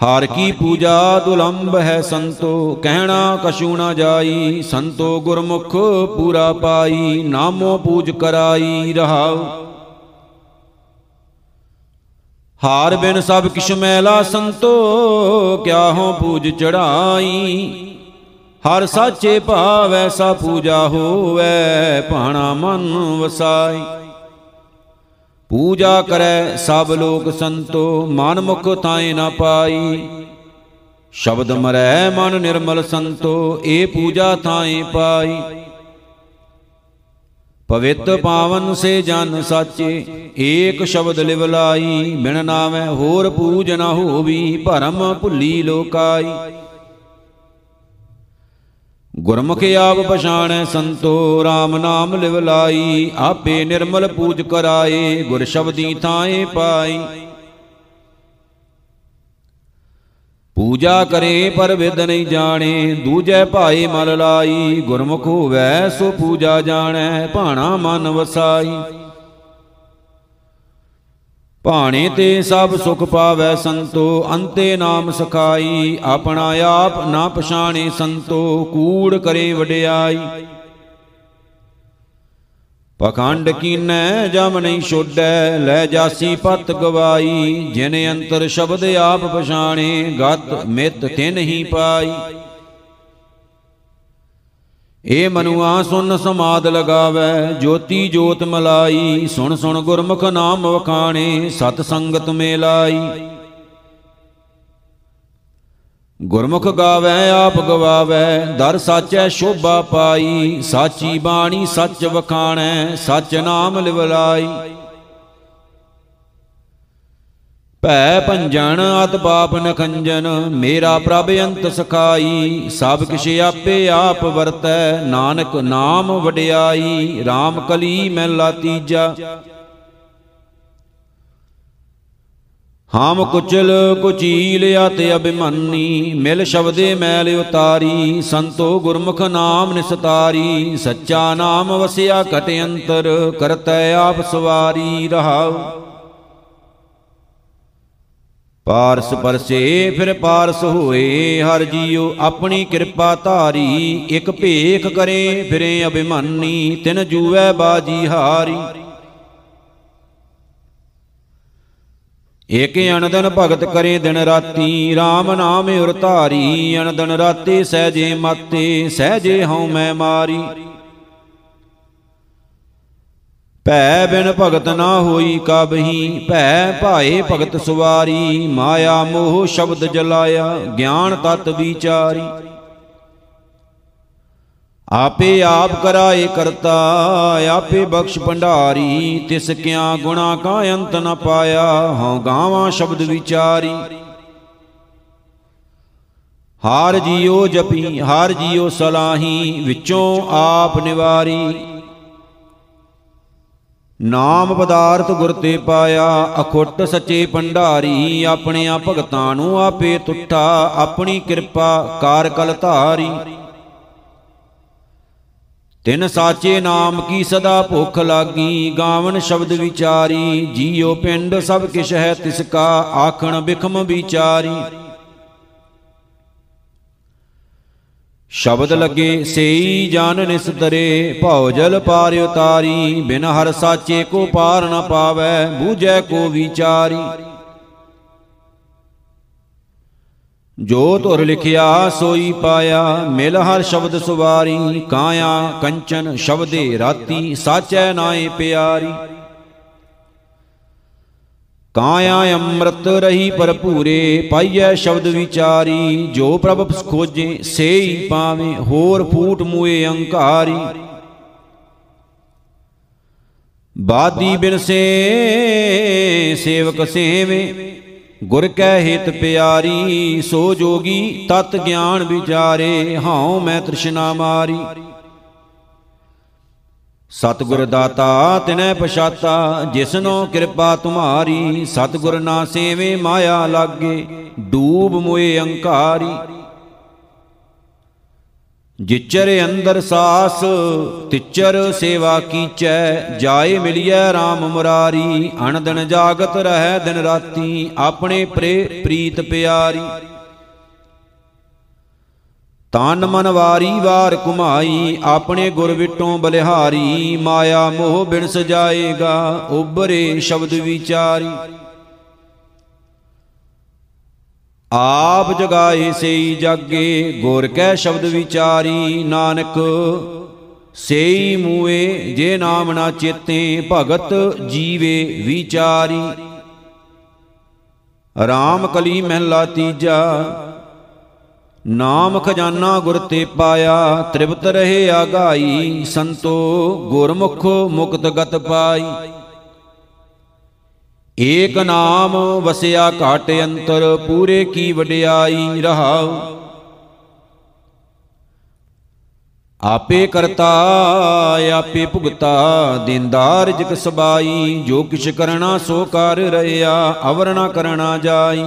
[SPEAKER 1] ਹਾਰ ਕੀ ਪੂਜਾ ਦੁਲੰਭ ਹੈ ਸੰਤੋ, ਕਹਿਣਾ ਕਛੂ ਨਾ ਜਾਈ। ਸੰਤੋ ਗੁਰਮੁਖ ਪੂਰਾ ਪਾਈ, ਨਾਮੋ ਪੂਜ ਕਰਾਈ ਰਹਾਉ। ਹਾਰ ਬਿਨ ਸਭ ਕਿਛ ਮੈਲਾ ਸੰਤੋ ਕਿਆ ਹੋ ਪੂਜ ਚੜਾਈ। ਹਰ ਸਾਚੇ ਭਾਵ ਐਸਾ ਪੂਜਾ ਹੋਵੇ, ਭਾਣਾ ਮਨ ਵਸਾਈ। ਪੂਜਾ ਕਰੈ ਸਭ ਲੋਕ ਸੰਤੋ ਮਨ ਮੁਖ ਥਾਏ ਨਾ ਪਾਈ। ਸ਼ਬਦ ਮਰੈ ਮਨ ਨਿਰਮਲ ਸੰਤੋ ਏ ਪੂਜਾ ਥਾਏ ਪਾਈ। ਪਵਿੱਤ ਪਾਵਨ ਸੇ ਜਨ ਸਾਚੇ, ਏਕ ਸ਼ਬਦ ਲਿਵ ਲਾਈ। ਬਿਨ ਨਾਮੈ ਹੋਰ ਪੂਜ ਨ ਹੋਵੀ, ਭਰਮ ਭੁੱਲੀ ਲੋਕਾਈ। ਗੁਰਮੁਖ ਆਪ ਪਛਾਣੈ ਸੰਤੋ RAM ਨਾਮ ਲਿਵ ਲਾਈ, ਆਪੇ ਨਿਰਮਲ ਪੂਜ ਕਰਾਏ, ਗੁਰ ਸ਼ਬਦੀ ਥਾਏ ਪਾਈ। ਪੂਜਾ ਕਰੇ ਪਰ ਵਿਦ ਨਹੀਂ ਜਾਣੇ, ਦੂਜੈ ਭਾਏ ਮਲ ਲਾਈ, ਗੁਰਮੁਖ ਹੋਵੈ ਸੋ ਪੂਜਾ ਜਾਣੈ, ਭਾਣਾ ਮਨ ਵਸਾਈ। ਭਾਣੇ ਤੇ ਸਭ ਸੁਖ ਪਾਵੈ ਸੰਤੋ, ਅੰਤੇ ਨਾਮ ਸਖਾਈ, ਆਪਣਾ ਆਪ ਨਾ ਪਛਾਣੇ ਸੰਤੋ, ਕੂੜ ਕਰੇ ਵਡਿਆਈ। ਪਖੰਡ ਕੀਨੈ, ਜਮ ਨਹੀਂ ਛੋਡੈ, ਲੈ ਜਾਸੀ ਪਤ ਗਵਾਈ, ਜਿਨ ਅੰਤਰ ਸ਼ਬਦ ਆਪ ਪਛਾਣੇ, ਗਤ ਮਿਤ ਤਿਨ ਹੀ ਪਾਈ। ਏ ਮਨੁਆ ਸੁਨ ਸਮਾਦ ਲਗਾਵੇ, ਜੋਤੀ ਜੋਤ ਮਲਾਈ, ਸੁਣ ਸੁਣ ਗੁਰਮੁਖ ਨਾਮ ਵਖਾਣੇ, ਸਤ ਸੰਗਤ ਮੇਲਾਈ। ਗੁਰਮੁਖ ਗਾਵੇ, ਆਪ ਗਵਾਵੇ, ਦਰ ਸਾਚੈ ਸ਼ੋਭਾ ਪਾਈ, ਸਾਚੀ ਬਾਣੀ ਸੱਚ ਵਖਾਣੈ, ਸੱਚ ਨਾਮ ਲਿਵਲਾਈ। ਭੈ ਭੰਜਨ, ਅਤ ਪਾਪ ਨਖੰਜਨ, ਮੇਰਾ ਪ੍ਰਭ ਅੰਤ ਸਖਾਈ, ਸਭ ਕਿਛ ਆਪੇ ਆਪ ਵਰਤੈ, ਨਾਨਕ ਨਾਮ ਵਡਿਆਈ RAM ਕਲੀ ਮਹਿਲਾ ਤੀਜਾ। ਹਾਮ ਕੁਚਲ, ਕੁਚੀਲ ਅਤ ਅਭਿਮਾਨੀ, ਮਿਲ ਸ਼ਬਦੇ ਮੈਲ ਉਤਾਰੀ, ਸੰਤੋ ਗੁਰਮੁਖ ਨਾਮ ਨਿਸਤਾਰੀ, ਸੱਚਾ ਨਾਮ ਵਸਿਆ ਘਟ ਅੰਤਰ, ਕਰਤੈ ਆਪ ਸਵਾਰੀ, ਰਹਾਉ। ਪਾਰਸ ਪਰਸੇ ਫਿਰ ਪਾਰਸ ਹੋਏ, ਹਰ ਜੀਉ ਆਪਣੀ ਕਿਰਪਾ ਧਾਰੀ, ਇਕ ਭੇਖ ਕਰੇ, ਫਿਰੇ ਅਭਿਮਾਨੀ, ਤਿਨ ਜੂਐ ਬਾਜੀ ਹਾਰੀ। ਏਕ ਅਨੰਦਨ ਭਗਤ ਕਰੇ ਦਿਨ ਰਾਤੀ RAM ਨਾਮ ਉਰ ਧਾਰੀ ਅਨੰਦਨ ਰਾਤੀ ਸਹਜੇ ਮਾਤੇ, ਸਹਜੇ ਹਉ ਮੈਂ ਮਾਰੀ। ਭੈ ਬਿਨ ਭਗਤ ਨਾ ਹੋਈ ਕਬਹੀ, ਭੈ ਭਾਏ ਭਗਤ ਸੁਵਾਰੀ, ਮਾਇਆ ਮੋਹ ਸ਼ਬਦ ਜਲਾਇਆ, ਗਿਆਨ ਤਤ ਵਿਚਾਰੀ। ਆਪੇ ਆਪ ਕਰਾਏ ਕਰਤਾ, ਆਪੇ ਬਖਸ਼ ਭੰਡਾਰੀ, ਤਿਸ ਕਿਆ ਗੁਣਾ ਕਾ ਅੰਤ ਨ ਪਾਇਆ, ਹਉ ਗਾਵਾਂ ਸ਼ਬਦ ਵਿਚਾਰੀ। ਹਾਰ ਜੀਓ ਜਪੀ, ਹਾਰ ਜੀਓ ਸਲਾਹੀ, ਵਿੱਚੋਂ ਆਪ ਨਿਵਾਰੀ। ਨਾਮ ਪਦਾਰਥ ਗੁਰ ਤੇ ਪਾਇਆ, ਅਖੁੱਟ ਸੱਚੇ ਭੰਡਾਰੀ, ਆਪਣਿਆਂ ਭਗਤਾਂ ਨੂੰ ਆਪੇ ਤੁਠਾ, ਆਪਣੀ ਕਿਰਪਾ ਕਾਰ ਕਲ ਧਾਰੀ। ਤਿਨ ਸਾਚੇ ਨਾਮ ਕੀ ਸਦਾ ਭੁਖ ਲਾਗੀ, ਗਾਵਨ ਸ਼ਬਦ ਵਿਚਾਰੀ, ਜੀਉ ਪਿੰਡ ਸਭ ਕਿਛ ਹੈ ਤਿਸ ਕਾ, ਆਖਣ ਬਿਖਮ ਵਿਚਾਰੀ। ਸ਼ਬਦ ਲੱਗੇ, ਸੇਈ ਜਾਨ ਨਿਸਤਰੇ ਭਉ ਜਲ ਪਾਰ ਉਤਾਰੀ, ਬਿਨ ਹਰ ਸਾਚੇ ਕੋ ਪਾਰ ਨ ਪਾਵੈ, ਬੂਝੈ ਕੋ ਵਿਚਾਰੀ। ਜੋ ਧੁਰ ਲਿਖਿਆ, ਸੋਈ ਪਾਇਆ, ਮਿਲ ਹਰ ਸ਼ਬਦ ਸੁਵਾਰੀ, ਕਾਇਆ ਕੰਚਨ ਸ਼ਬਦੇ ਰਾਤੀ, ਸਾਚੈ ਨਾਏ ਪਿਆਰੀ। ਕਾਇਆ ਅੰਮ੍ਰਿਤ ਰਹੀ ਭਰਪੂਰੇ, ਪਾਈਐ ਸ਼ਬਦ ਵਿਚਾਰੀ, ਜੋ ਪ੍ਰਭ ਖੋਜੇ, ਸੇਈ ਪਾਵੇ, ਹੋਰ ਫੂਟ ਮੂਏ ਅੰਕਾਰੀ। ਬਾਦੀ ਬਿਨ ਸੇ, ਸੇਵਕ ਸੇਵੇ, ਗੁਰ ਕੈ ਹਿਤ ਪਿਆਰੀ, ਸੋ ਜੋਗੀ ਤਤ ਗਿਆਨ ਵਿਚਾਰੇ, ਹਉ ਮੈਂ ਤ੍ਰਿਸ਼ਨਾ ਮਾਰੀ। ਸਤਿਗੁਰ ਦਾਤਾ, ਤਿਨੈ ਪਛਾਤਾ, ਜਿਸਨੋ ਕਿਰਪਾ ਤੁਮਾਰੀ, ਸਤਿਗੁਰ ਨਾ ਸੇਵੇ ਮਾਇਆ ਲਾਗੇ, ਡੂਬ ਮੋਏ ਅੰਕਾਰੀ। ਜਿਚਰ ਅੰਦਰ ਸਾਸ, ਤਿਚਰ ਸੇਵਾ ਕੀਚੈ, ਜਾਏ ਮਿਲਿਐ RAM ਮੁਰਾਰੀ, ਅਣਦਨ ਜਾਗਤ ਰਹਿ ਦਿਨ ਰਾਤੀ, ਆਪਣੇ ਪ੍ਰੇ ਪ੍ਰੀਤ ਪਿਆਰੀ। ਤਨ ਮਨ ਵਾਰੀ ਵਾਰ ਕੁਮਾਈ ਆਪਣੇ ਗੁਰ ਵਿਟੋਂ ਬਲਿਹਾਰੀ, ਮਾਇਆ ਮੋਹ ਬਿਨ ਸਜਾਏਗਾ ਉਬਰੇ ਸ਼ਬਦ ਵਿਚਾਰੀ। ਆਪ ਜਗਾਏ ਸਈ ਜਾਗੇ, ਗੁਰ ਕੈ ਸ਼ਬਦ ਵਿਚਾਰੀ, ਨਾਨਕ ਸੇਈ ਮੂਏ, ਜੇ ਨਾਮ ਨਾ ਚੇਤੇ, ਭਗਤ ਜੀਵੇ ਵਿਚਾਰੀ। RAM ਕਲੀ ਮਹਿਲਾ ਤੀਜਾ ਨਾਮ ਖਜ਼ਾਨਾ ਗੁਰ ਤੇ ਪਾਇਆ, ਤ੍ਰਿਪਤ ਰਹੇ ਆਗਾਈ, ਸੰਤੋ ਗੁਰਮੁਖ ਮੁਕਤ ਗਤ ਪਾਈ। ਏਕ ਨਾਮ ਵਸਿਆ ਘਾਟ ਅੰਤਰ, ਪੂਰੇ ਕੀ ਵਡਿਆਈ ਰਹਾਉ। ਆਪੇ ਕਰਤਾ, ਆਪੇ ਭੁਗਤਾ, ਦਿੰਦਾਰ ਜਿਕ ਸਬਾਈ, ਜੋ ਕਿਛ ਕਰਣਾ ਸੋ ਕਰ ਰਿਆ ਅਵਰ ਨਾ ਕਰਣਾ ਜਾਈ।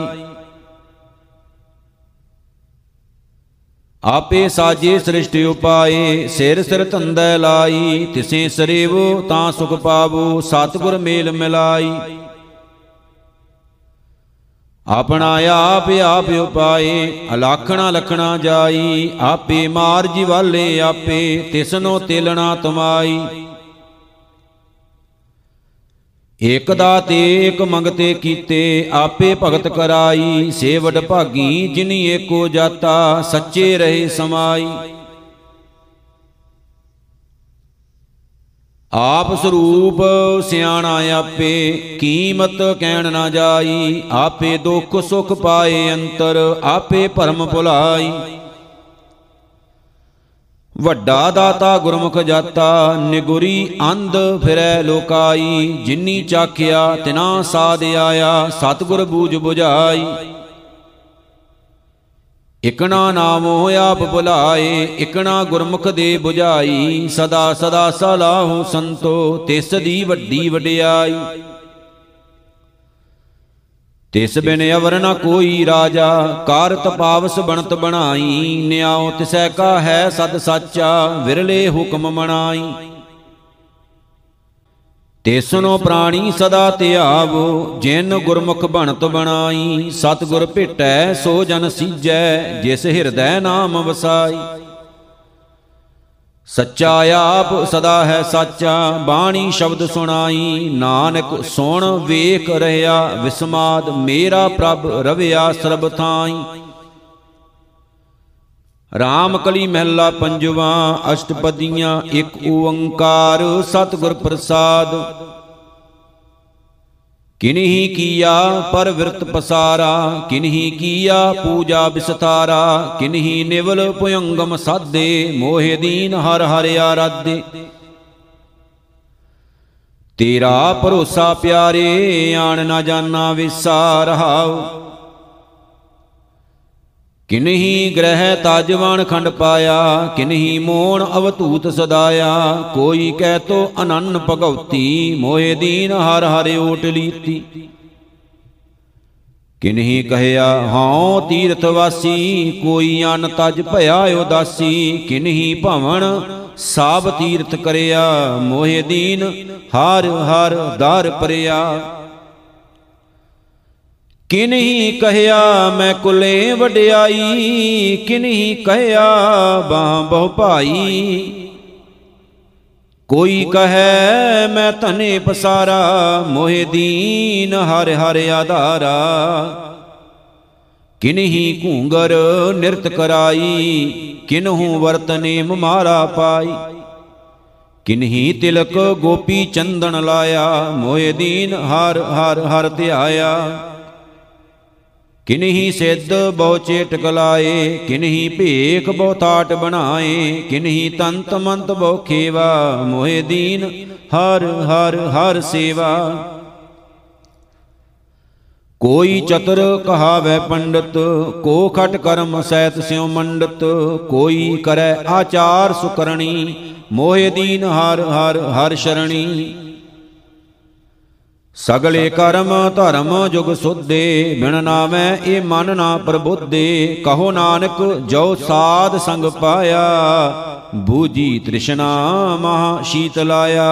[SPEAKER 1] ਆਪੇ ਸਾਜੇ ਸ੍ਰਿਸ਼ਟ ਉਪਾਏ ਸਿਰ ਸਿਰ ਧੰਦੈ ਲਾਈ ਤਿਸੇ ਸਰੇਵੋ ਤਾਂ ਸੁਖ ਪਾਵੋ ਸਤਿਗੁਰ ਮੇਲ ਮਿਲਾਈ। ਆਪਣਾ ਆਪ ਆਪ ਉਪਾਏ ਅਲਖਣਾ ਲਖਣਾ ਜਾਈ ਆਪੇ ਮਾਰ ਜਿਵਾਲੇ ਆਪੇ ਤਿਸਨੋ ਤਿਲਣਾ ਤਮਾਈ। ਇਕ ਦਾਤੇ ਇਕ ਮੰਗਤੇ ਕੀਤੇ, ਆਪੇ ਭਗਤ ਕਰਾਈ, ਸੇਵਡ ਭਾਗੀ, ਜਿਨੀ ਏਕੋ ਜਾਤਾ, ਸੱਚੇ ਰਹੇ ਸਮਾਈ। ਆਪ ਸਰੂਪ ਸਿਆਣਾ ਆਪੇ, ਕੀਮਤ ਕਹਿਣ ਨਾ ਜਾਈ, ਆਪੇ ਦੁੱਖ ਸੁਖ ਪਾਏ ਅੰਤਰ, ਆਪੇ ਭਰਮ ਭੁਲਾਈ। ਵੱਡਾ ਦਾਤਾ ਗੁਰਮੁਖ ਜਾਤਾ, ਨਿਗੁਰੀ ਅੰਧ ਫਿਰੈ ਲੋਕਾਈ, ਜਿਨੀ ਚਾਖਿਆ ਤਿਨਾ ਸਾਧ ਆਇਆ, ਸਤਿਗੁਰ ਬੂਝ 부ਝਾਈ ਇਕਣਾ ਨਾਮੋ ਆਪ ਬੁਲਾਏ ਇਕਣਾ ਗੁਰਮੁਖ ਦੇ 부ਝਾਈ ਸਦਾ ਸਦਾ ਸਲਾਹੁ ਸੰਤੋ, ਤਿਸ ਦੀ ਵੱਡੀ ਵਡਿਆਈ। ਤਿਸ ਬਿਨ ਅਵਰ ਨ ਕੋਈ ਰਾਜਾ ਕਾਰਤ ਪਾਵਸ ਬਣਤ ਬਣਾਈ, ਨਿਆਉ ਤਿਸੈ ਕਾ ਹੈ ਸਦ ਸਾਚਾ, ਵਿਰਲੇ ਹੁਕਮ ਮਨਾਈ। ਤਿਸਨੋ ਪ੍ਰਾਣੀ ਸਦਾ ਧਿਆਵੋ, ਜਿਨ ਗੁਰਮੁਖ ਬਣਤ ਬਣਾਈ, ਸਤਿਗੁਰ ਭੇਟੈ ਸੋ ਜਨ ਸੀਜੈ, ਜਿਸ ਹਿਰਦੈ ਨਾਮ ਵਸਾਈ। ਸੱਚਾ ਆਪ ਸਦਾ ਹੈ ਸਾਚਾ, ਬਾਣੀ ਸ਼ਬਦ ਸੁਣਾਈ। ਨਾਨਕ ਸੁਣ, ਵੇਖ ਰਹਾ, ਵਿਸਮਾਦ, ਮੇਰਾ ਪ੍ਰਭ ਰਵਿਆ ਸਰਬ ਥਾਈ। ਰਾਮ ਕਲੀ ਮਹਿਲਾ ਪੰਜਵਾ, ਅਸ਼ਟਪਦੀਆਂ, ਇੱਕ ਓੰਕਾਰ, ਸਤਿਗੁਰ ਪ੍ਰਸਾਦ। ਕਿਨਹੀ ਕੀਆ ਪਰ ਵਿਰਤ ਪਸਾਰਾ ਕਿਨਹੀ ਕੀਆ ਪੂਜਾ ਬਿਸਤਾਰਾ ਕਿਨਹੀ ਨਿਵਲ ਪੁਯੰਗਮ ਸਾਦੇ ਮੋਹਿ ਦੀਨ ਹਰ ਹਰ ਆਰਾਧੇ। ਤੇਰਾ ਭਰੋਸਾ ਪਿਆਰੇ, ਆਣ ਨਾ ਜਾਣਾ ਵਿਸਾਰਹਾਉ ਕਿਨਹੀ ਗ੍ਰਹਿ ਤਾਜਵਾਨ ਖੰਡ ਪਾਇਆ, ਕਿਨਹੀ ਮੋਣ ਅਵਤੂਤ ਸਦਾਇਆ। ਕੋਈ ਕਹਿ ਤੋ ਅਨੰਨ ਭਗਉਤੀ ਮੋਹਿ ਦੀਨ ਹਰ ਹਰ ਓਟ ਲੀਤੀ। ਕਿਨਹੀ ਕਹਿਆ ਹਉ ਤੀਰਥ ਵਾਸੀ, ਕੋਈ ਅਨ ਤਜ ਭਇਆ ਉਦਾਸੀ। ਕਿਨਹੀ ਭਵਨ ਸਾਬ ਤੀਰਥ ਕਰਿਆ, ਮੋਹਿ ਦੀਨ ਹਰ ਹਰ ਦਰ ਪਰਿਆ ਕਿਨਹੀ ਕਹਿਆ ਮੈਂ ਕੁਲੇ ਵਡਿਆਈ ਕਿਨਹੀ ਕਹਿਆ ਬਾਹ ਬਹੁ ਭਾਈ ਕੋਈ ਕਹੈ ਮੈਂ ਧਨੇ ਪਸਾਰਾ ਮੋਹਿ ਦੀਨ ਹਰ ਹਰ ਆਧਾਰਾ ਕਿਨਹੀ ਘੂੰਗਰ ਨਿਰਤ ਕਰਾਈ ਕਿਨਹੂ ਵਰਤਨੇ ਮਾਰਾ ਪਾਈ ਕਿਨਹੀ ਤਿਲਕ ਗੋਪੀ ਚੰਦਨ ਲਾਇਆ ਮੋਹਿ ਦੀਨ ਹਰ ਹਰ ਹਰ ਧਿਆਇਆ ਕਿਨਹੀ ਸਿੱਧ ਬਹੁ ਚੇਟਕ ਲਾਏ ਕਿਨਹੀ ਭੇਖ ਬਹੁ ਤਾਟ ਬਣਾਏ ਕਿਨਹੀ ਤੰਤ ਮੰਤ ਬਹੁ ਖੇਵਾ, ਮੋਹਿ ਦੀਨ ਹਰ ਹਰ ਹਰ ਸੇਵਾ। ਕੋਈ ਚਤੁਰ ਕਹਾਵੇ ਪੰਡਤ, ਕੋ ਖਟ ਕਰਮ ਸਹਿਤ ਸਿਉ ਮੰਡਤ, ਕੋਈ ਕਰੈ ਆਚਾਰ ਸੁਕਰਣੀ, ਮੋਹਿ ਦੀਨ ਹਰ ਹਰ ਹਰ ਸ਼ਰਣੀ। ਸਗਲੇ ਕਰਮ ਧਰਮ ਜੁਗ ਸੁਧੇ, ਬਿਨ ਨਾਮੈ ਇਹ ਮਨ ਨਾ ਪ੍ਰਬੁੱਧੇ। ਕਹੋ ਨਾਨਕ, ਜੋ ਸਾਧ ਸੰਗ ਪਾਇਆ ਬੂਜੀ ਤ੍ਰਿਸ਼ਨਾ ਮਹਾ ਸ਼ੀਤਲਾਇਆ